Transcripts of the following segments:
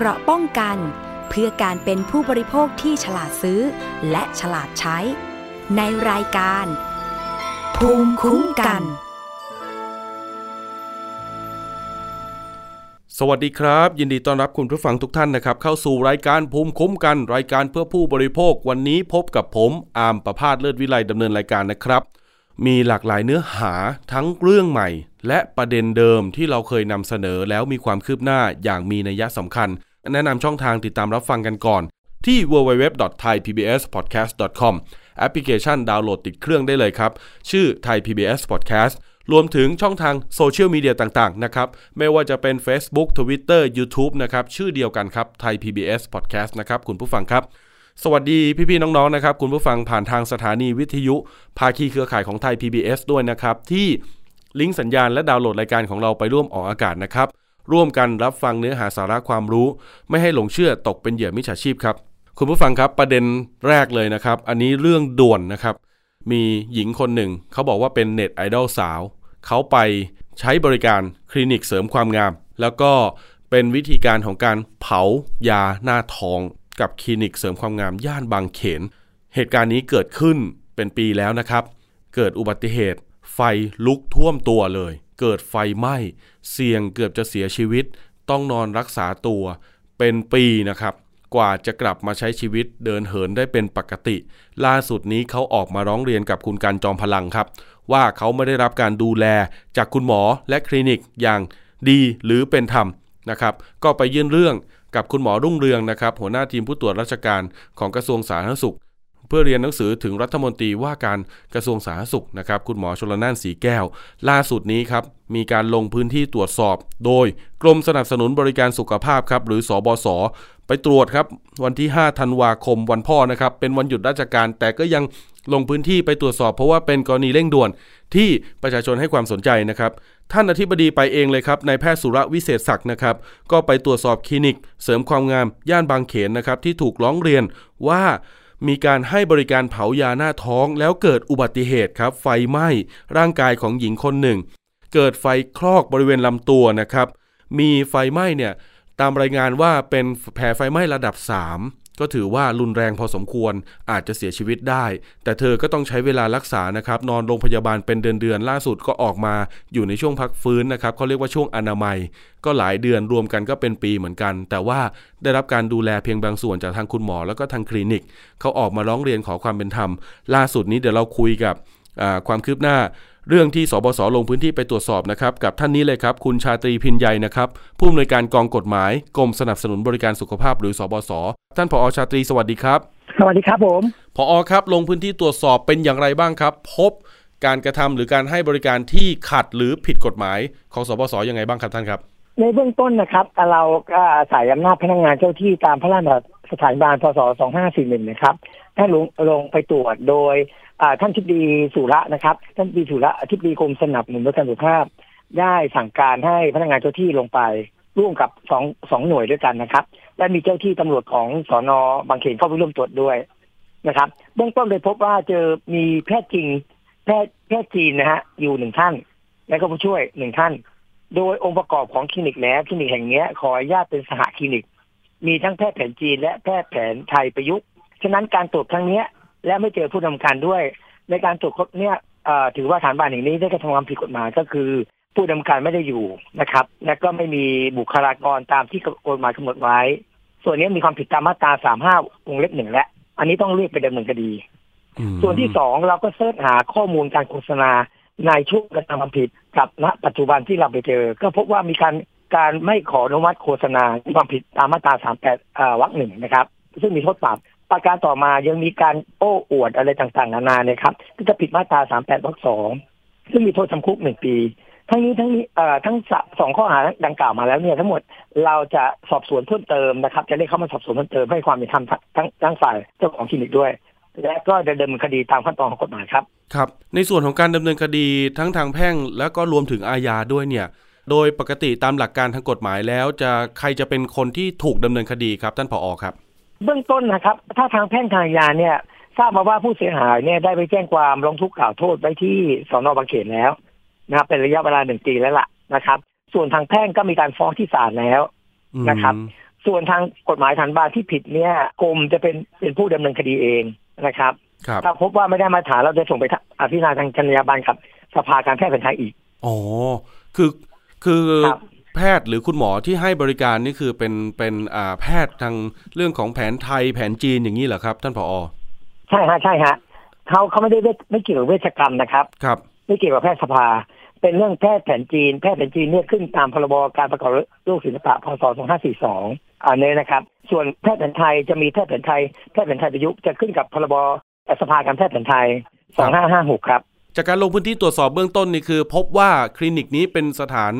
เกราะป้องกัน เพื่อการเป็นผู้บริโภคที่ฉลาดซื้อ และฉลาดใช้ ในรายการ ภูมิคุ้มกัน สวัสดีครับ ยินดีต้อนรับคุณผู้ฟังทุกท่านนะครับ เข้าสู่รายการภูมิคุ้มกัน รายการเพื่อผู้บริโภควันนี้พบกับผมอามประพาสเลิศวิไลดำเนินรายการนะครับ มีหลากหลายเนื้อหาทั้งเรื่องใหม่ และประเด็นเดิมที่เราเคยนำเสนอแล้วมีความคืบหน้าอย่างมีนัยสำคัญ แนะนำช่องทางติดตามรับฟังกันก่อน ที่ www.thaipbspodcast.com แอปพลิเคชันดาวน์โหลดติดเครื่องได้เลยครับ ชื่อ Thai PBS Podcast รวมถึงช่องทางโซเชียลมีเดียต่าง ๆ นะครับ ไม่ว่าจะเป็น Facebook Twitter YouTube นะครับ ชื่อเดียวกันครับ Thai PBS Podcast นะครับ คุณผู้ฟังครับ สวัสดีพี่ๆน้องๆนะครับคุณผู้ฟังผ่านทางสถานีวิทยุ ภาคีเครือข่ายของไทย PBS ด้วยนะครับ ที่ลิงก์สัญญาณและดาวน์โหลดรายการของเราไปร่วมออกอากาศนะครับ ร่วมกันรับฟังเนื้อหาสาระความรู้ ไม่ให้หลงเชื่อตกเป็นเหยื่อมิจฉาชีพครับ คุณผู้ฟังครับประเด็นแรกเลยนะครับ อันนี้เรื่องด่วนนะครับ มีหญิงคนหนึ่ง เขาบอกว่าเป็นเน็ตไอดอลสาว เขาไปใช้บริการคลินิกเสริมความงาม แล้วก็เป็นวิธีการของการเผายาหน้าท้อง กับคลินิกเสริมความงามย่านบางเขน เหตุการณ์นี้เกิดขึ้นเป็นปีแล้วนะครับ เกิดอุบัติเหตุ ไฟลุกท่วมตัวเลย เกิดไฟไหม้เสี่ยงเกือบจะเสียชีวิต ต้องนอนรักษาตัวเป็นปีนะครับ กว่าจะกลับมาใช้ชีวิตเดินเหินได้เป็นปกติ ล่าสุดนี้เขาออกมาร้องเรียนกับคุณการจอมพลังครับ ว่าเขาไม่ได้รับการดูแลจากคุณหมอและคลินิกอย่างดีหรือเป็นธรรมนะครับ ก็ไปยื่นเรื่อง กับคุณหมอรุ่งเรืองนะครับ หัวหน้าทีมผู้ตรวจราชการของกระทรวงสาธารณสุข เพื่อเรียนหนังสือถึงรัฐมนตรีว่าการกระทรวงสาธารณสุขนะครับคุณหมอชลน่านสีแก้ว ล่าสุดนี้ครับมีการลงพื้นที่ตรวจสอบ โดยกรมสนับสนุนบริการสุขภาพครับหรือสอบศไปตรวจครับวันที่ 5 ธันวาคมวันพ่อนะครับเป็นวันหยุดราชการแต่ก็ยัง ลงพื้นที่ไปตรวจสอบ เพราะว่าเป็นกรณีเร่งด่วนที่ประชาชนให้ความสนใจนะครับ ท่านอธิบดีไปเองเลยครับนายแพทย์สุรวิเศษศักดิ์นะครับ ก็ไปตรวจสอบคลินิก เสริมความงามย่านบางเขนนะครับที่ถูกร้องเรียนว่ามีการให้บริการเผายาหน้าท้อง แล้วเกิดอุบัติเหตุครับ ไฟไหม้ร่างกายของหญิงคนหนึ่ง เกิดไฟคลอกบริเวณลำตัวนะครับ มีไฟไหม้เนี่ยตามรายงานว่าเป็นแผลไฟไหม้ระดับ 3 ก็ถือว่ารุนแรงพอสมควรอาจจะเสียชีวิตได้ แต่เธอก็ต้องใช้เวลารักษานะครับนอนโรงพยาบาลเป็นเดือนๆล่าสุดก็ออกมาอยู่ในช่วงพักฟื้นนะครับเขาเรียกว่าช่วงอนามัย ก็หลายเดือนรวมกันก็เป็นปีเหมือนกัน แต่ว่าได้รับการดูแลเพียงบางส่วนจากทางคุณหมอแล้วก็ทางคลินิกเขาออกมาร้องเรียนขอความเป็นธรรม ล่าสุดนี้เดี๋ยวเราคุยกับความคืบหน้า เรื่องที่สบศลงพื้นที่ไปตรวจสอบนะครับกับท่านนี้เลยครับ คุณชาตรีพินใหญ่นะครับผู้อำนวยการกองกฎหมายกรมสนับสนุนบริการสุขภาพหรือสบศท่านผอชาตรีสวัสดีครับ สวัสดีครับผมผอครับลงพื้นที่ตรวจสอบเป็นอย่างไรบ้างครับ พบการกระทำหรือการให้บริการที่ขัดหรือผิดกฎหมายของสบศยังไงบ้างครับท่านครับ ในเบื้องต้นนะครับ เราก็อาศัยอำนาจพนักงานเจ้าที่ตามพระราชบัญญัติสถานบาลพศ2541นะครับได้ลงลงไปตรวจโดย ท่านทิบดีสุระนะครับ ท่านทิบดีสุระทิบดีกรมสนับสนุนบริการสุขภาพ ได้สั่งการให้พนักงานเจ้าที่ลงไป ร่วมกับสองสองหน่วยด้วยกันนะครับ และมีเจ้าที่ตำรวจของสอนอบางเขนเข้าไปร่วมตรวจด้วยนะครับ เบื้องต้นไปพบว่าเจอมีแพทย์จริง แพทย์แพทย์จีนนะฮะอยู่หนึ่งท่าน และก็ผู้ช่วยหนึ่งท่าน โดยองค์ประกอบของคลินิกแล้วคลินิกแห่งนี้ขออนุญาตเป็นสหคลินิก มีทั้งแพทย์แผนจีนและแพทย์แผนไทยประยุกต์ฉะนั้นการตรวจครั้งนี้ และไม่เจอผู้ดำเนินการด้วย ในการตรวจค้นเนี่ยถือว่าฐานบ้านแห่งนี้ได้กระทำความผิดกฎหมายก็คือ ผู้ดำเนินการไม่ได้อยู่นะครับ และก็ไม่มีบุคลากรตามที่กฎหมายกำหนดไว้ ส่วนนี้มีความผิดตามมาตราสามห้าวงเล็บหนึ่งและ อันนี้ต้องเรียกไปดำเนินคดี ส่วนที่สองเราก็เสิร์ชหาข้อมูลการโฆษณาในช่วงกระทำความผิดกับณ ปัจจุบันที่เราไปเจอ ก็พบว่ามีการการไม่ขออนุมัติโฆษณามีความผิดตามมาตราสามแปดวรรคหนึ่งนะครับ ซึ่งมีโทษปรับ ประการต่อมายังมีการโอ้อวดอะไรต่างๆ นานาเนี่ยครับที่จะผิดมาตราสามแปดวรรคสองซึ่งมีโทษจำคุกหนึ่งปี ทั้งนี้ทั้งนี้ทั้งสองข้อหาดังกล่าวมาแล้วเนี่ย ทั้งหมดเราจะสอบสวนเพิ่มเติมนะครับ จะได้เข้ามาสอบสวนเพิ่มเติมให้ความเป็นธรรมทั้งทั้งฝ่ายเจ้าของคลินิกด้วย และก็ดำเนินคดีตามขั้นตอนของกฎหมายครับ ครับ ในส่วนของการดำเนินคดีทั้งทางแพ่ง แล้วก็รวมถึงอาญาด้วยเนี่ย โดยปกติตามหลักการทางกฎหมายแล้ว จะใครจะเป็นคนที่ถูกดำเนินคดีครับท่านผอครับ เบื้องต้นนะครับ ถ้าทางแพ่งทางอาญาเนี่ย ทราบมาว่าผู้เสียหายเนี่ยได้ไปแจ้งความร้องทุกข์กล่าวโทษไว้ที่สอนอบางเขนแล้วนะครับเป็นระยะเวลาหนึ่งปีแล้วล่ะนะครับ ส่วนทางแพ่งก็มีการฟ้องที่ศาลแล้วนะครับ ส่วนทางกฎหมายฐานบาลที่ผิดเนี่ยกรมจะเป็นเป็นผู้ดำเนินคดีเองนะครับครับถ้าพบว่าไม่ได้มาตรฐานเราจะส่งไปทะอภิจารณาทางจรรยาบรรณกับสภาการแพทย์แผนไทยอีกอ๋อคือคือครับ แพทย์หรือคุณหมอที่ให้บริการนี่คือเป็นเป็นอ่าแพทย์ทางเรื่องของแผนไทยแผนจีนอย่างนี้เหรอครับ ท่านผอ ใช่ฮะใช่ฮะเขาเขาไม่ได้เวชไม่เกี่ยวกับเวชกรรมนะครับ ครับ ไม่เกี่ยวกับแพทยสภา เป็นเรื่องแพทย์แผนจีน แพทย์แผนจีนเนี่ยขึ้นตามพรบการประกอบโรคศิลปะพศ 2542อันนี้นะครับ ส่วนแพทย์แผนไทยจะมีแพทย์แผนไทยแพทย์แผนไทยประยุกต์จะขึ้นกับพรบสภาการแพทย์แผนไทย 2556 ครับ จากการลงพื้นที่ตรวจสอบเบื้องต้นนี่คือ พบว่าคลินิกนี้เป็นสถาน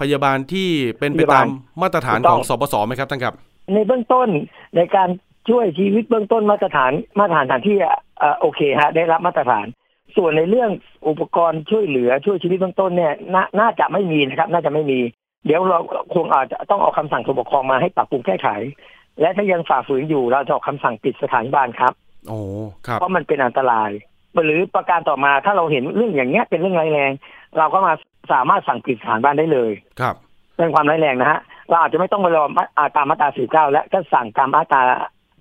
พยาบาลที่เป็นไปตามมาตรฐานของสปสไหมครับท่านครับ ในเบื้องต้นในการช่วยชีวิตเบื้องต้นมาตรฐานมาตรฐานสถานที่เอ่อโอเคฮะได้รับมาตรฐาน ส่วนในเรื่องอุปกรณ์ช่วยเหลือช่วยชีวิตเบื้องต้นเนี่ยนาน่าจะไม่มีนะครับ น่าจะไม่มี เดี๋ยวเราคงอาจจะต้องเอาคำสั่งผู้ปกครองมาให้ปรับปรุงแก้ไข และถ้ายังฝ่าฝืนอยู่เราจะออกคำสั่งปิดสถานบาลครับ โอ้ครับเพราะมันเป็นอันตราย หรือประการต่อมาถ้าเราเห็นเรื่องอย่างเงี้ยเป็นเรื่องร้ายแรง เราก็มาสามารถสั่งปิดสถานบ้านได้เลยครับเป็นความร้ายแรงนะฮะเราอาจจะไม่ต้องไปรอมาอ่าตามมาตรา49และก็สั่งตามมาตรา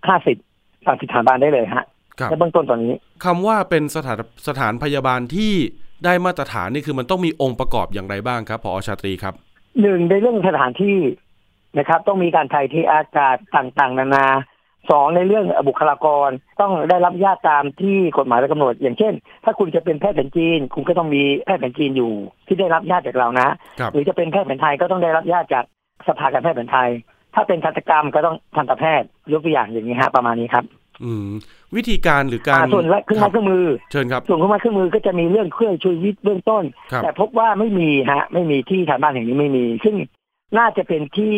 50สั่งปิดสถานบ้านได้เลยฮะครับในเบื้องต้นตอนนี้คำว่าเป็นสถานสถานพยาบาลที่ได้มาตรฐานนี่คือมันต้องมีองค์ประกอบอย่างไรบ้างครับผอชาตรีครับหนึ่งในเรื่องสถานที่นะครับ ต้องมีการถ่ายเทอากาศต่างๆ นานา สองในเรื่องบุคลากรต้องได้รับญาตตามที่กฎหมายกำหนด อย่างเช่น ถ้าคุณจะเป็นแพทย์แผนจีน คุณก็ต้องมีแพทย์แผนจีนอยู่ ที่ได้รับญาตจากเรานะครับหรือจะเป็นแพทย์แผนไทยก็ต้องได้รับญาตจากสภาการแพทย์แผนไทย ถ้าเป็นทันตกรรมก็ต้องทันตแพทย์ยกตัวอย่างอย่างนี้ฮะประมาณนี้ครับ อืม วิธีการหรือการอ่าส่วนเครื่องคไม้รับเครื่องมือเชิญครับส่วนเครื่องไม้เครื่องมือก็จะมีเรื่องเครื่องช่วยชีวิตเบื้องต้นครับแต่พบว่าไม่มีฮะ ไม่มีที่ฐานบ้านแห่งนี้ไม่มี ซึ่งน่าจะเป็นที่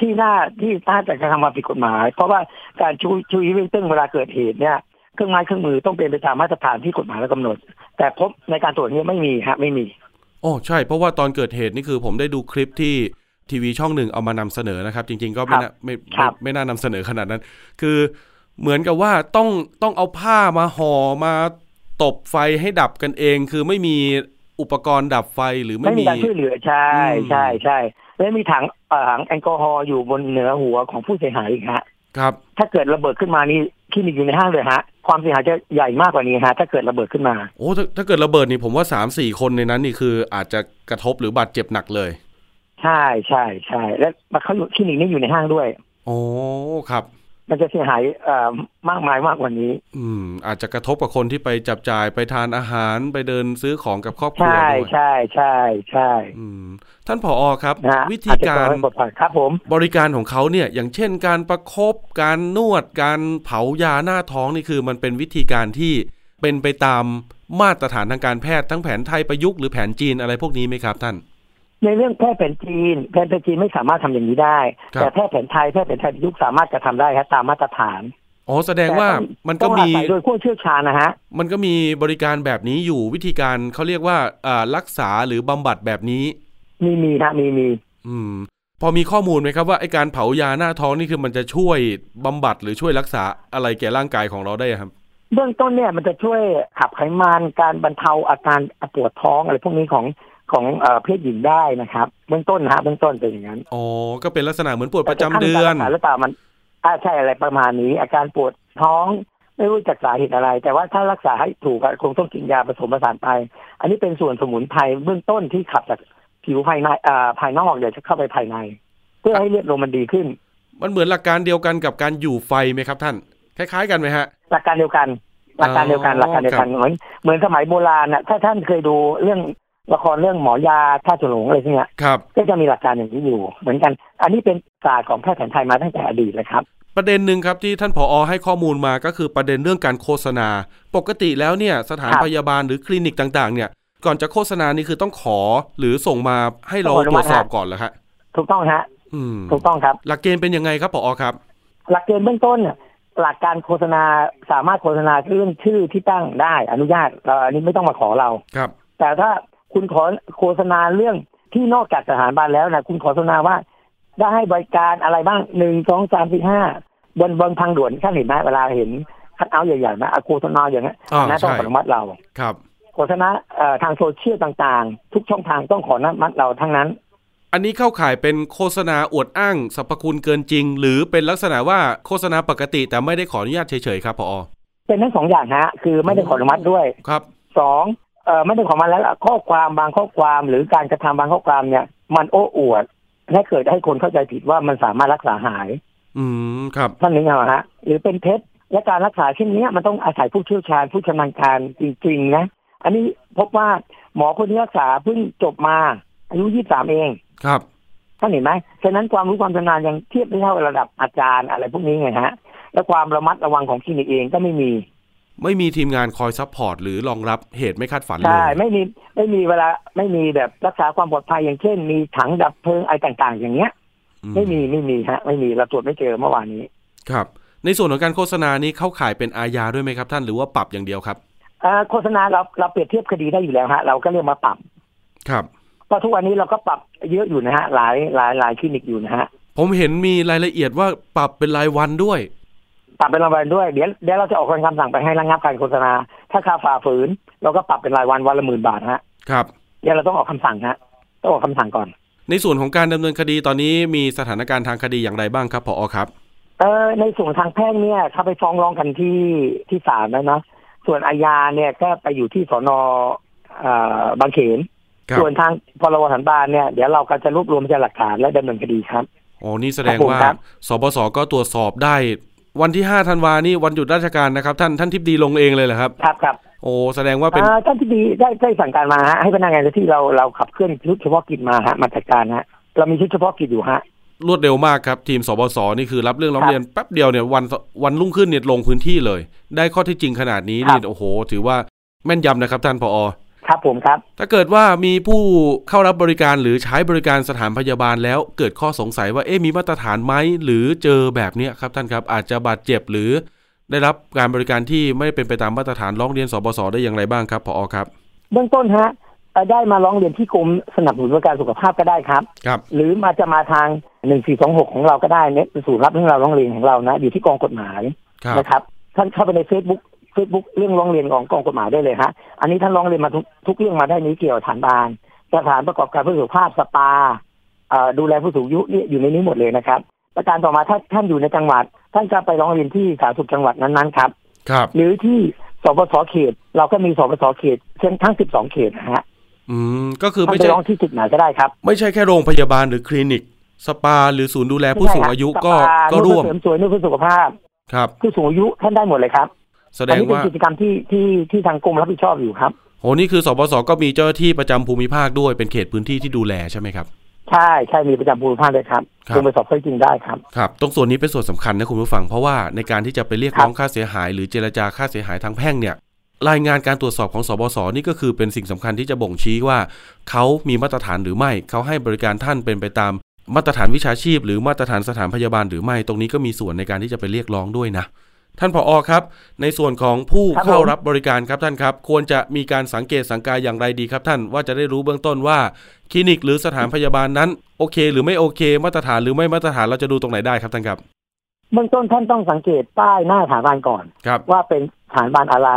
ที่น่าที่น่าจะกระทำความผิดกฎหมาย เพราะว่าการช่วยช่วยชีวิตเบื้องต้นเวลาเกิดเหตุเนี่ยเครื่องไม้เครื่องมือต้องเป็นไปตามมาตรฐานที่กฎหมายกำหนด แต่พบในการตรวจนี้ไม่มีฮะไม่มีโอ้ใช่ เพราะว่าตอนเกิดเหตุนี่คือผมได้ดูคลิปที่ทีวีช่องหนึ่งเอามานำเสนอนะครับ จริง ๆ ก็ไม่น่าไม่ครัไม่บไม่น่านำเสนอขนาดนั้น คือเหมือนกับว่าต้องต้องเอาผ้ามาห่อมาตบไฟให้ดับกันเอง คือไม่มีอุปกรณ์ดับไฟหรือไม่ไม่มีมีการช่วยเหลือใช่อืมใช่ใช่ และมีถังเอ่อถังแอลกอฮอล์อยู่บนเหนือหัวของผู้เสียหายอีกฮะครับ ถ้าเกิดระเบิดขึ้นมานี่คลินิกอยู่ในห้างเลยฮะ ความเสียหายจะใหญ่มากกว่านี้ฮะ ถ้าเกิดระเบิดขึ้นมา โอ้ถ้าถ้าเกิดระเบิดนี่ผมว่าสามสี่คนในนั้นนี่คืออาจจะกระทบหรือบาดเจ็บหนักเลย ใช่ใช่ใช่และมาเขาอยู่คลินิกนี้อยู่ในห้างด้วย โอ้ครับ มันจะเสียหายเอ่อมากมายมากกว่านี้ อืม อาจจะกระทบกับคนที่ไปจับจ่ายไปทานอาหารไปเดินซื้อของกับครอบครัวใช่ด้วยใช่ใช่ใช่อืมท่านผอครับนะฮะวิธีการอจจะเดปลอดภัยครับผม บริการของเขาเนี่ย อย่างเช่นการประคบการนวดการเผายาหน้าท้องนี่คือ มันเป็นวิธีการที่เป็นไปตามมาตรฐานทางการแพทย์ทั้งแผนไทยประยุกต์หรือแผนจีนอะไรพวกนี้ไหมครับท่าน ในเรื่องแพทย์แผนจีนแพทย์แผนจีนไม่สามารถทำอย่างนี้ได้ครับแต่แพทย์แผนไทยแพทย์แผนไทยประยุกต์สามารถกระทำได้ครับตามมาตรฐานอ๋อแสดงว่าแต่ต้องมันก็ต้องมีอาศัยโดยผู้เชี่ยวชาญนะฮะมันก็มีบริการแบบนี้อยู่วิธีการเขาเรียกว่าอ่ารักษาหรือบำบัดแบบนี้ มีมีฮะมีมีอืม พอมีข้อมูลไหมครับว่าไอการเผายาหน้าท้องนี่คือมันจะช่วยบำบัดหรือช่วยรักษาอะไรแก่ร่างกายของเราได้ครับ เบื้องต้นเนี่ยมันจะช่วยขับไขมันการบรรเทาอาการปวดท้องอะไรพวกนี้ของ ของเอ่อเพศหญิงได้นะครับเบื้องต้นนะฮะเบื้องต้นเป็นอย่างนั้นอ๋อก็เป็นลักษณะเหมือนปวดประจำเดือนแต่จะขั้นการรักษาหรือเปล่ามันอ่าใช่อะไรประมาณนี้ อาการปวดท้องไม่รู้จากสาเหตุอะไร แต่ว่าถ้ารักษาให้ถูกอะคงต้องกินยาผสมผสานไป อันนี้เป็นส่วนสมุนไพรเบื้องต้นที่ขับจากผิวภายในอ่าภายนอกเดี๋ยวจะเข้าไปภายใน เพื่อให้เลือดลมมันดีขึ้น มันเหมือนหลักการเดียวกันกับการอยู่ไฟไหมครับท่าน คล้ายๆ กันไหมฮะ หลักการเดียวกันหลักการเดียวกันอ๋อหลักการเดียวกันเหมือนเหมือนสมัยโบราณน่ะถ้าท่านเคยดูเรื่อง ละครเรื่องหมอยาท่าฉลงอะไรพวกเนี้ยครับ ก็จะมีหลักการอย่างนี้อยู่ เหมือนกัน อันนี้เป็นศาสตร์ของแพทย์แผนไทยมาตั้งแต่อดีตเลยครับ ประเด็นหนึ่งครับที่ท่านผอ ให้ข้อมูลมาก็คือประเด็นเรื่องการโฆษณา ปกติแล้วเนี่ยสถานครับพยาบาลหรือคลินิกต่างๆ เนี่ย ก่อนจะโฆษณานี่คือต้องขอหรือส่งมาให้เราขออนุตรมัวติจสอบฮะก่อนเหรอฮะถูกต้องฮะอืมถูกต้องครับ หลักเกณฑ์เป็นยังไงครับผอครับ หลักเกณฑ์เบื้องต้นเนี่ยหลักการโฆษณาสามารถโฆษณาเรื่องชื่อที่ตั้งได้อนุญาตเอ่ออันนี้ไม่ต้องมาขอเราครับแต่ถ้า คุณขอโฆษณาเรื่องที่นอกจากสถานบาลแล้วนะคุณขอโฆษณาว่า ได้ให้บริการอะไรบ้างหนึ่งสองสามสี่ห้าบนบนทางด่วนท่านเห็นไหมเวลาเห็นคัดเอาท์ใหญ่ๆไหมอะโฆษณาอย่างเงี้ยอ่านะต้องใช่ขออนุมัติเราครับโฆษณาเอ่อทางโซเชียลต่างๆ ทุกช่องทางต้องขออนุมัติเราทั้งนั้น อันนี้เข้าข่ายเป็นโฆษณาอวดอ้างสรรพคุณเกินจริง หรือเป็นลักษณะว่าโฆษณาปกติแต่ไม่ได้ขออนุญาตเฉยๆครับพอเป็นทั้งสองอย่างฮะคือไม่ได้ขออนุมัติด้วยครับสอง เอ่อไม่ได้ขออนุมัติแล้วข้อความบางข้อความหรือการกระทำบางข้อความเนี่ย มันโอ้อวดและเกิดให้คนเข้าใจผิดว่ามันสามารถรักษาหาย อืมครับท่านนึกเอาฮะ หรือเป็นเท็จและการรักษาเช่นเนี้ยมันต้องอาศัยผู้เชี่ยวชาญผู้ชำนาญการจริงๆนะอันนี้พบว่าหมอคนที่รักษาเพิ่งจบมาอายุยี่สามเองครับท่านเห็นไหมฉะนั้นความรู้ความชำนาญยังเทียบไม่เท่าระดับอาจารย์อะไรพวกนี้ไงฮะ และความระมัดระวังของคลินิกเองก็ไม่มี ไม่มีทีมงานคอย support หรือรองรับเหตุไม่คาดฝันเลใช่ยไม่มีไม่มีเวลาไม่มีแบบรักษาความปลอดภัยอย่างเช่น มีถังดับเพลิงอะไรต่างๆ อย่างเงี้ยอืไม่มีไม่มีฮะ ไม่มีเราตรวจไม่เจอเมื่อวานนี้ ครับ ในส่วนของการโฆษณานี้เข้าข่ายเป็นอาญาด้วยไหมครับ ท่านหรือว่าปรับอย่างเดียวครับเอ่อโฆษณาเราเราเปรียบเทียบคดีได้อยู่แล้วฮะ เราก็เรียกมาปรับ ครับก็ทุกวันนี้เราก็ปรับเยอะอยู่นะฮะ หลายหลายหลายคลินิกอยู่นะฮะผมเห็นมีรายละเอียดว่าปรับเป็นรายวันด้วย ปรับเป็นรายวันด้วย เดี๋ยวเดี๋ยวเราจะออกคำสั่งไปให้ระงับการโฆษณา ถ้าค่าฝ่าฝืนเราก็ปรับเป็นรายวันวันละหมื่นบาทฮะครับเดี๋ยวเราต้องออกคำสั่งฮะต้องออกคำสั่งก่อน ในส่วนของการดำเนินคดีตอนนี้มีสถานการณ์ทางคดีอย่างไรบ้างครับพอครับเออในส่วนทางแพ่งเนี่ยเขาไปฟ้องร้องกันที่ที่ศาลแล้วนะส่วนอาญาเนี่ยก็ไปอยู่ที่สอนอบางเขนครับส่วนทางพรบสันบาลเนี่ยเดี๋ยวเราก็จะรวบรวมพยานหลักฐานและดำเนินคดีครับอ๋อนี่แสดงว่าครับสบสก็ตรวจสอบได้ วันที่5ธันวานี่วันหยุดราชการนะครับ ท่านท่านทิพดีลงเองเลยเหรอครับ ครับครับโอ้แสดงว่าเป็นอ่าท่านที่ดีได้ได้สั่งการมาฮะให้พนักงานเจ้าที่เราเราขับเคลื่อนชุดเฉพาะกิจมาฮะมาจัดการฮะเรามีชุดเฉพาะกิจอยู่ฮะรวดเร็วมากครับ ทีมสบสนี่คือรับเรื่องร้องครับเรียนแป๊บเดียวเนี่ยวันวันรุ่งขึ้นเนี่ยลงพื้นที่เลย ได้ข้อที่จริงขนาดนี้ครันี่บโอ้โห ถือว่าแม่นยำนะครับท่านผอ ครับผมครับ ถ้าเกิดว่ามีผู้เข้ารับบริการหรือใช้บริการสถานพยาบาลแล้วเกิดข้อสงสัยว่าเอ๊ะมีมาตรฐานไหมหรือเจอแบบเนี้ยครับท่านครับอาจจะบาดเจ็บหรือ ได้รับการบริการที่ไม่ได้เป็นไปตามมาตรฐานร้องเรียนสบสได้อย่างไรบ้างครับผอครับ เบื้องต้นฮะเอ่อได้มาร้องเรียนที่กรมสนับสนุนบริการสุขภาพก็ได้ครับ ครับ หรือมาจะมาทางหนึ่งสี่สองหกของเราก็ได้เนี่ยเป็นศูนย์รับเรื่องราวร้องเรียนของเรานะ อยู่ที่กองกฎหมายครับนะครับ ท่านเข้าไปในเฟซบุ๊ก เฟซบุ๊กเรื่องร้องเรียนของกองกฎหมายได้เลยฮะ อันนี้ท่านร้องเรียนมาทุกทุกเรื่องมาได้นี้เกี่ยวกับสถานพยาบาลสถานประกอบการเพื่อสุขภาพสปาเอ่อดูแลผู้สูงอายุเนี่ยอยู่ในนี้หมดเลยนะครับ ประการต่อมาถ้าท่านอยู่ในจังหวัด ท่านจะไปร้องเรียนที่สาธารณสุขจังหวัดนั้นๆครับ ครับ หรือที่สบสเขต เราก็มีสบสเขตเช่นทั้ง 12 เขตนะฮะ อืม ก็คือท่านไม่ไปใช่ร้องที่จุดไหนก็ได้ครับ ไม่ใช่แค่โรงพยาบาลหรือคลินิก สปาหรือศูนย์ดูแลผู้สูงอายุก็สปาก็ร่วมนวดเสริมสวยนวดเพื่อสุขภาพ ครับ ผู้สูงอายุท่านได้หมดเลยครับ แสดอันงนี้เป็นว่ากิจกรรมที่ที่ที่ทางกรมรับผิดชอบอยู่ครับโหนี่คือสบสก็มีเจ้าหน้าที่ประจำภูมิภาคด้วยเป็นเขตพื้นที่ที่ดูแลใช่ไหมครับใช่ใช่มีประจำภูมิภาคเลยครับครับลงไปสอบข้อเท็จจริงได้ครับครับ ตรงส่วนนี้เป็นส่วนสำคัญนะคุณผู้ฟังเพราะว่าในการที่จะไปเรียกครับร้องค่าเสียหาย หรือเจรจาค่าเสียหายทางแพ่งเนี่ยรายงานการตรวจสอบของสบสนี่ก็คือเป็นสิ่งสำคัญที่จะบ่งชี้ว่า เขามีมาตรฐานหรือไม่ เขาให้บริการท่านเป็นไปตามมาตรฐานวิชาชีพ หรือมาตรฐานสถานพยาบาลหรือไม่ ตรงนี้ก็มีส่วนในการที่จะไปเรียกร้องด้วยนะ ท่านผอครับ ในส่วนของผู้ครับเข้าผมรับบริการครับท่านครับ ควรจะมีการสังเกตสังกาอย่างไรดีครับ ท่านว่าจะได้รู้เบื้องต้นว่าคลินิกหรือสถานพยาบาลนั้น โอเค หรือไม่โอเค มาตรฐานหรือไม่มาตรฐานเราจะดูตรงไหนได้ครับท่านครับเบื้องต้นท่านต้องสังเกตป้ายหน้าสถานบาลก่อนครับว่าเป็นสถานบาลอะไร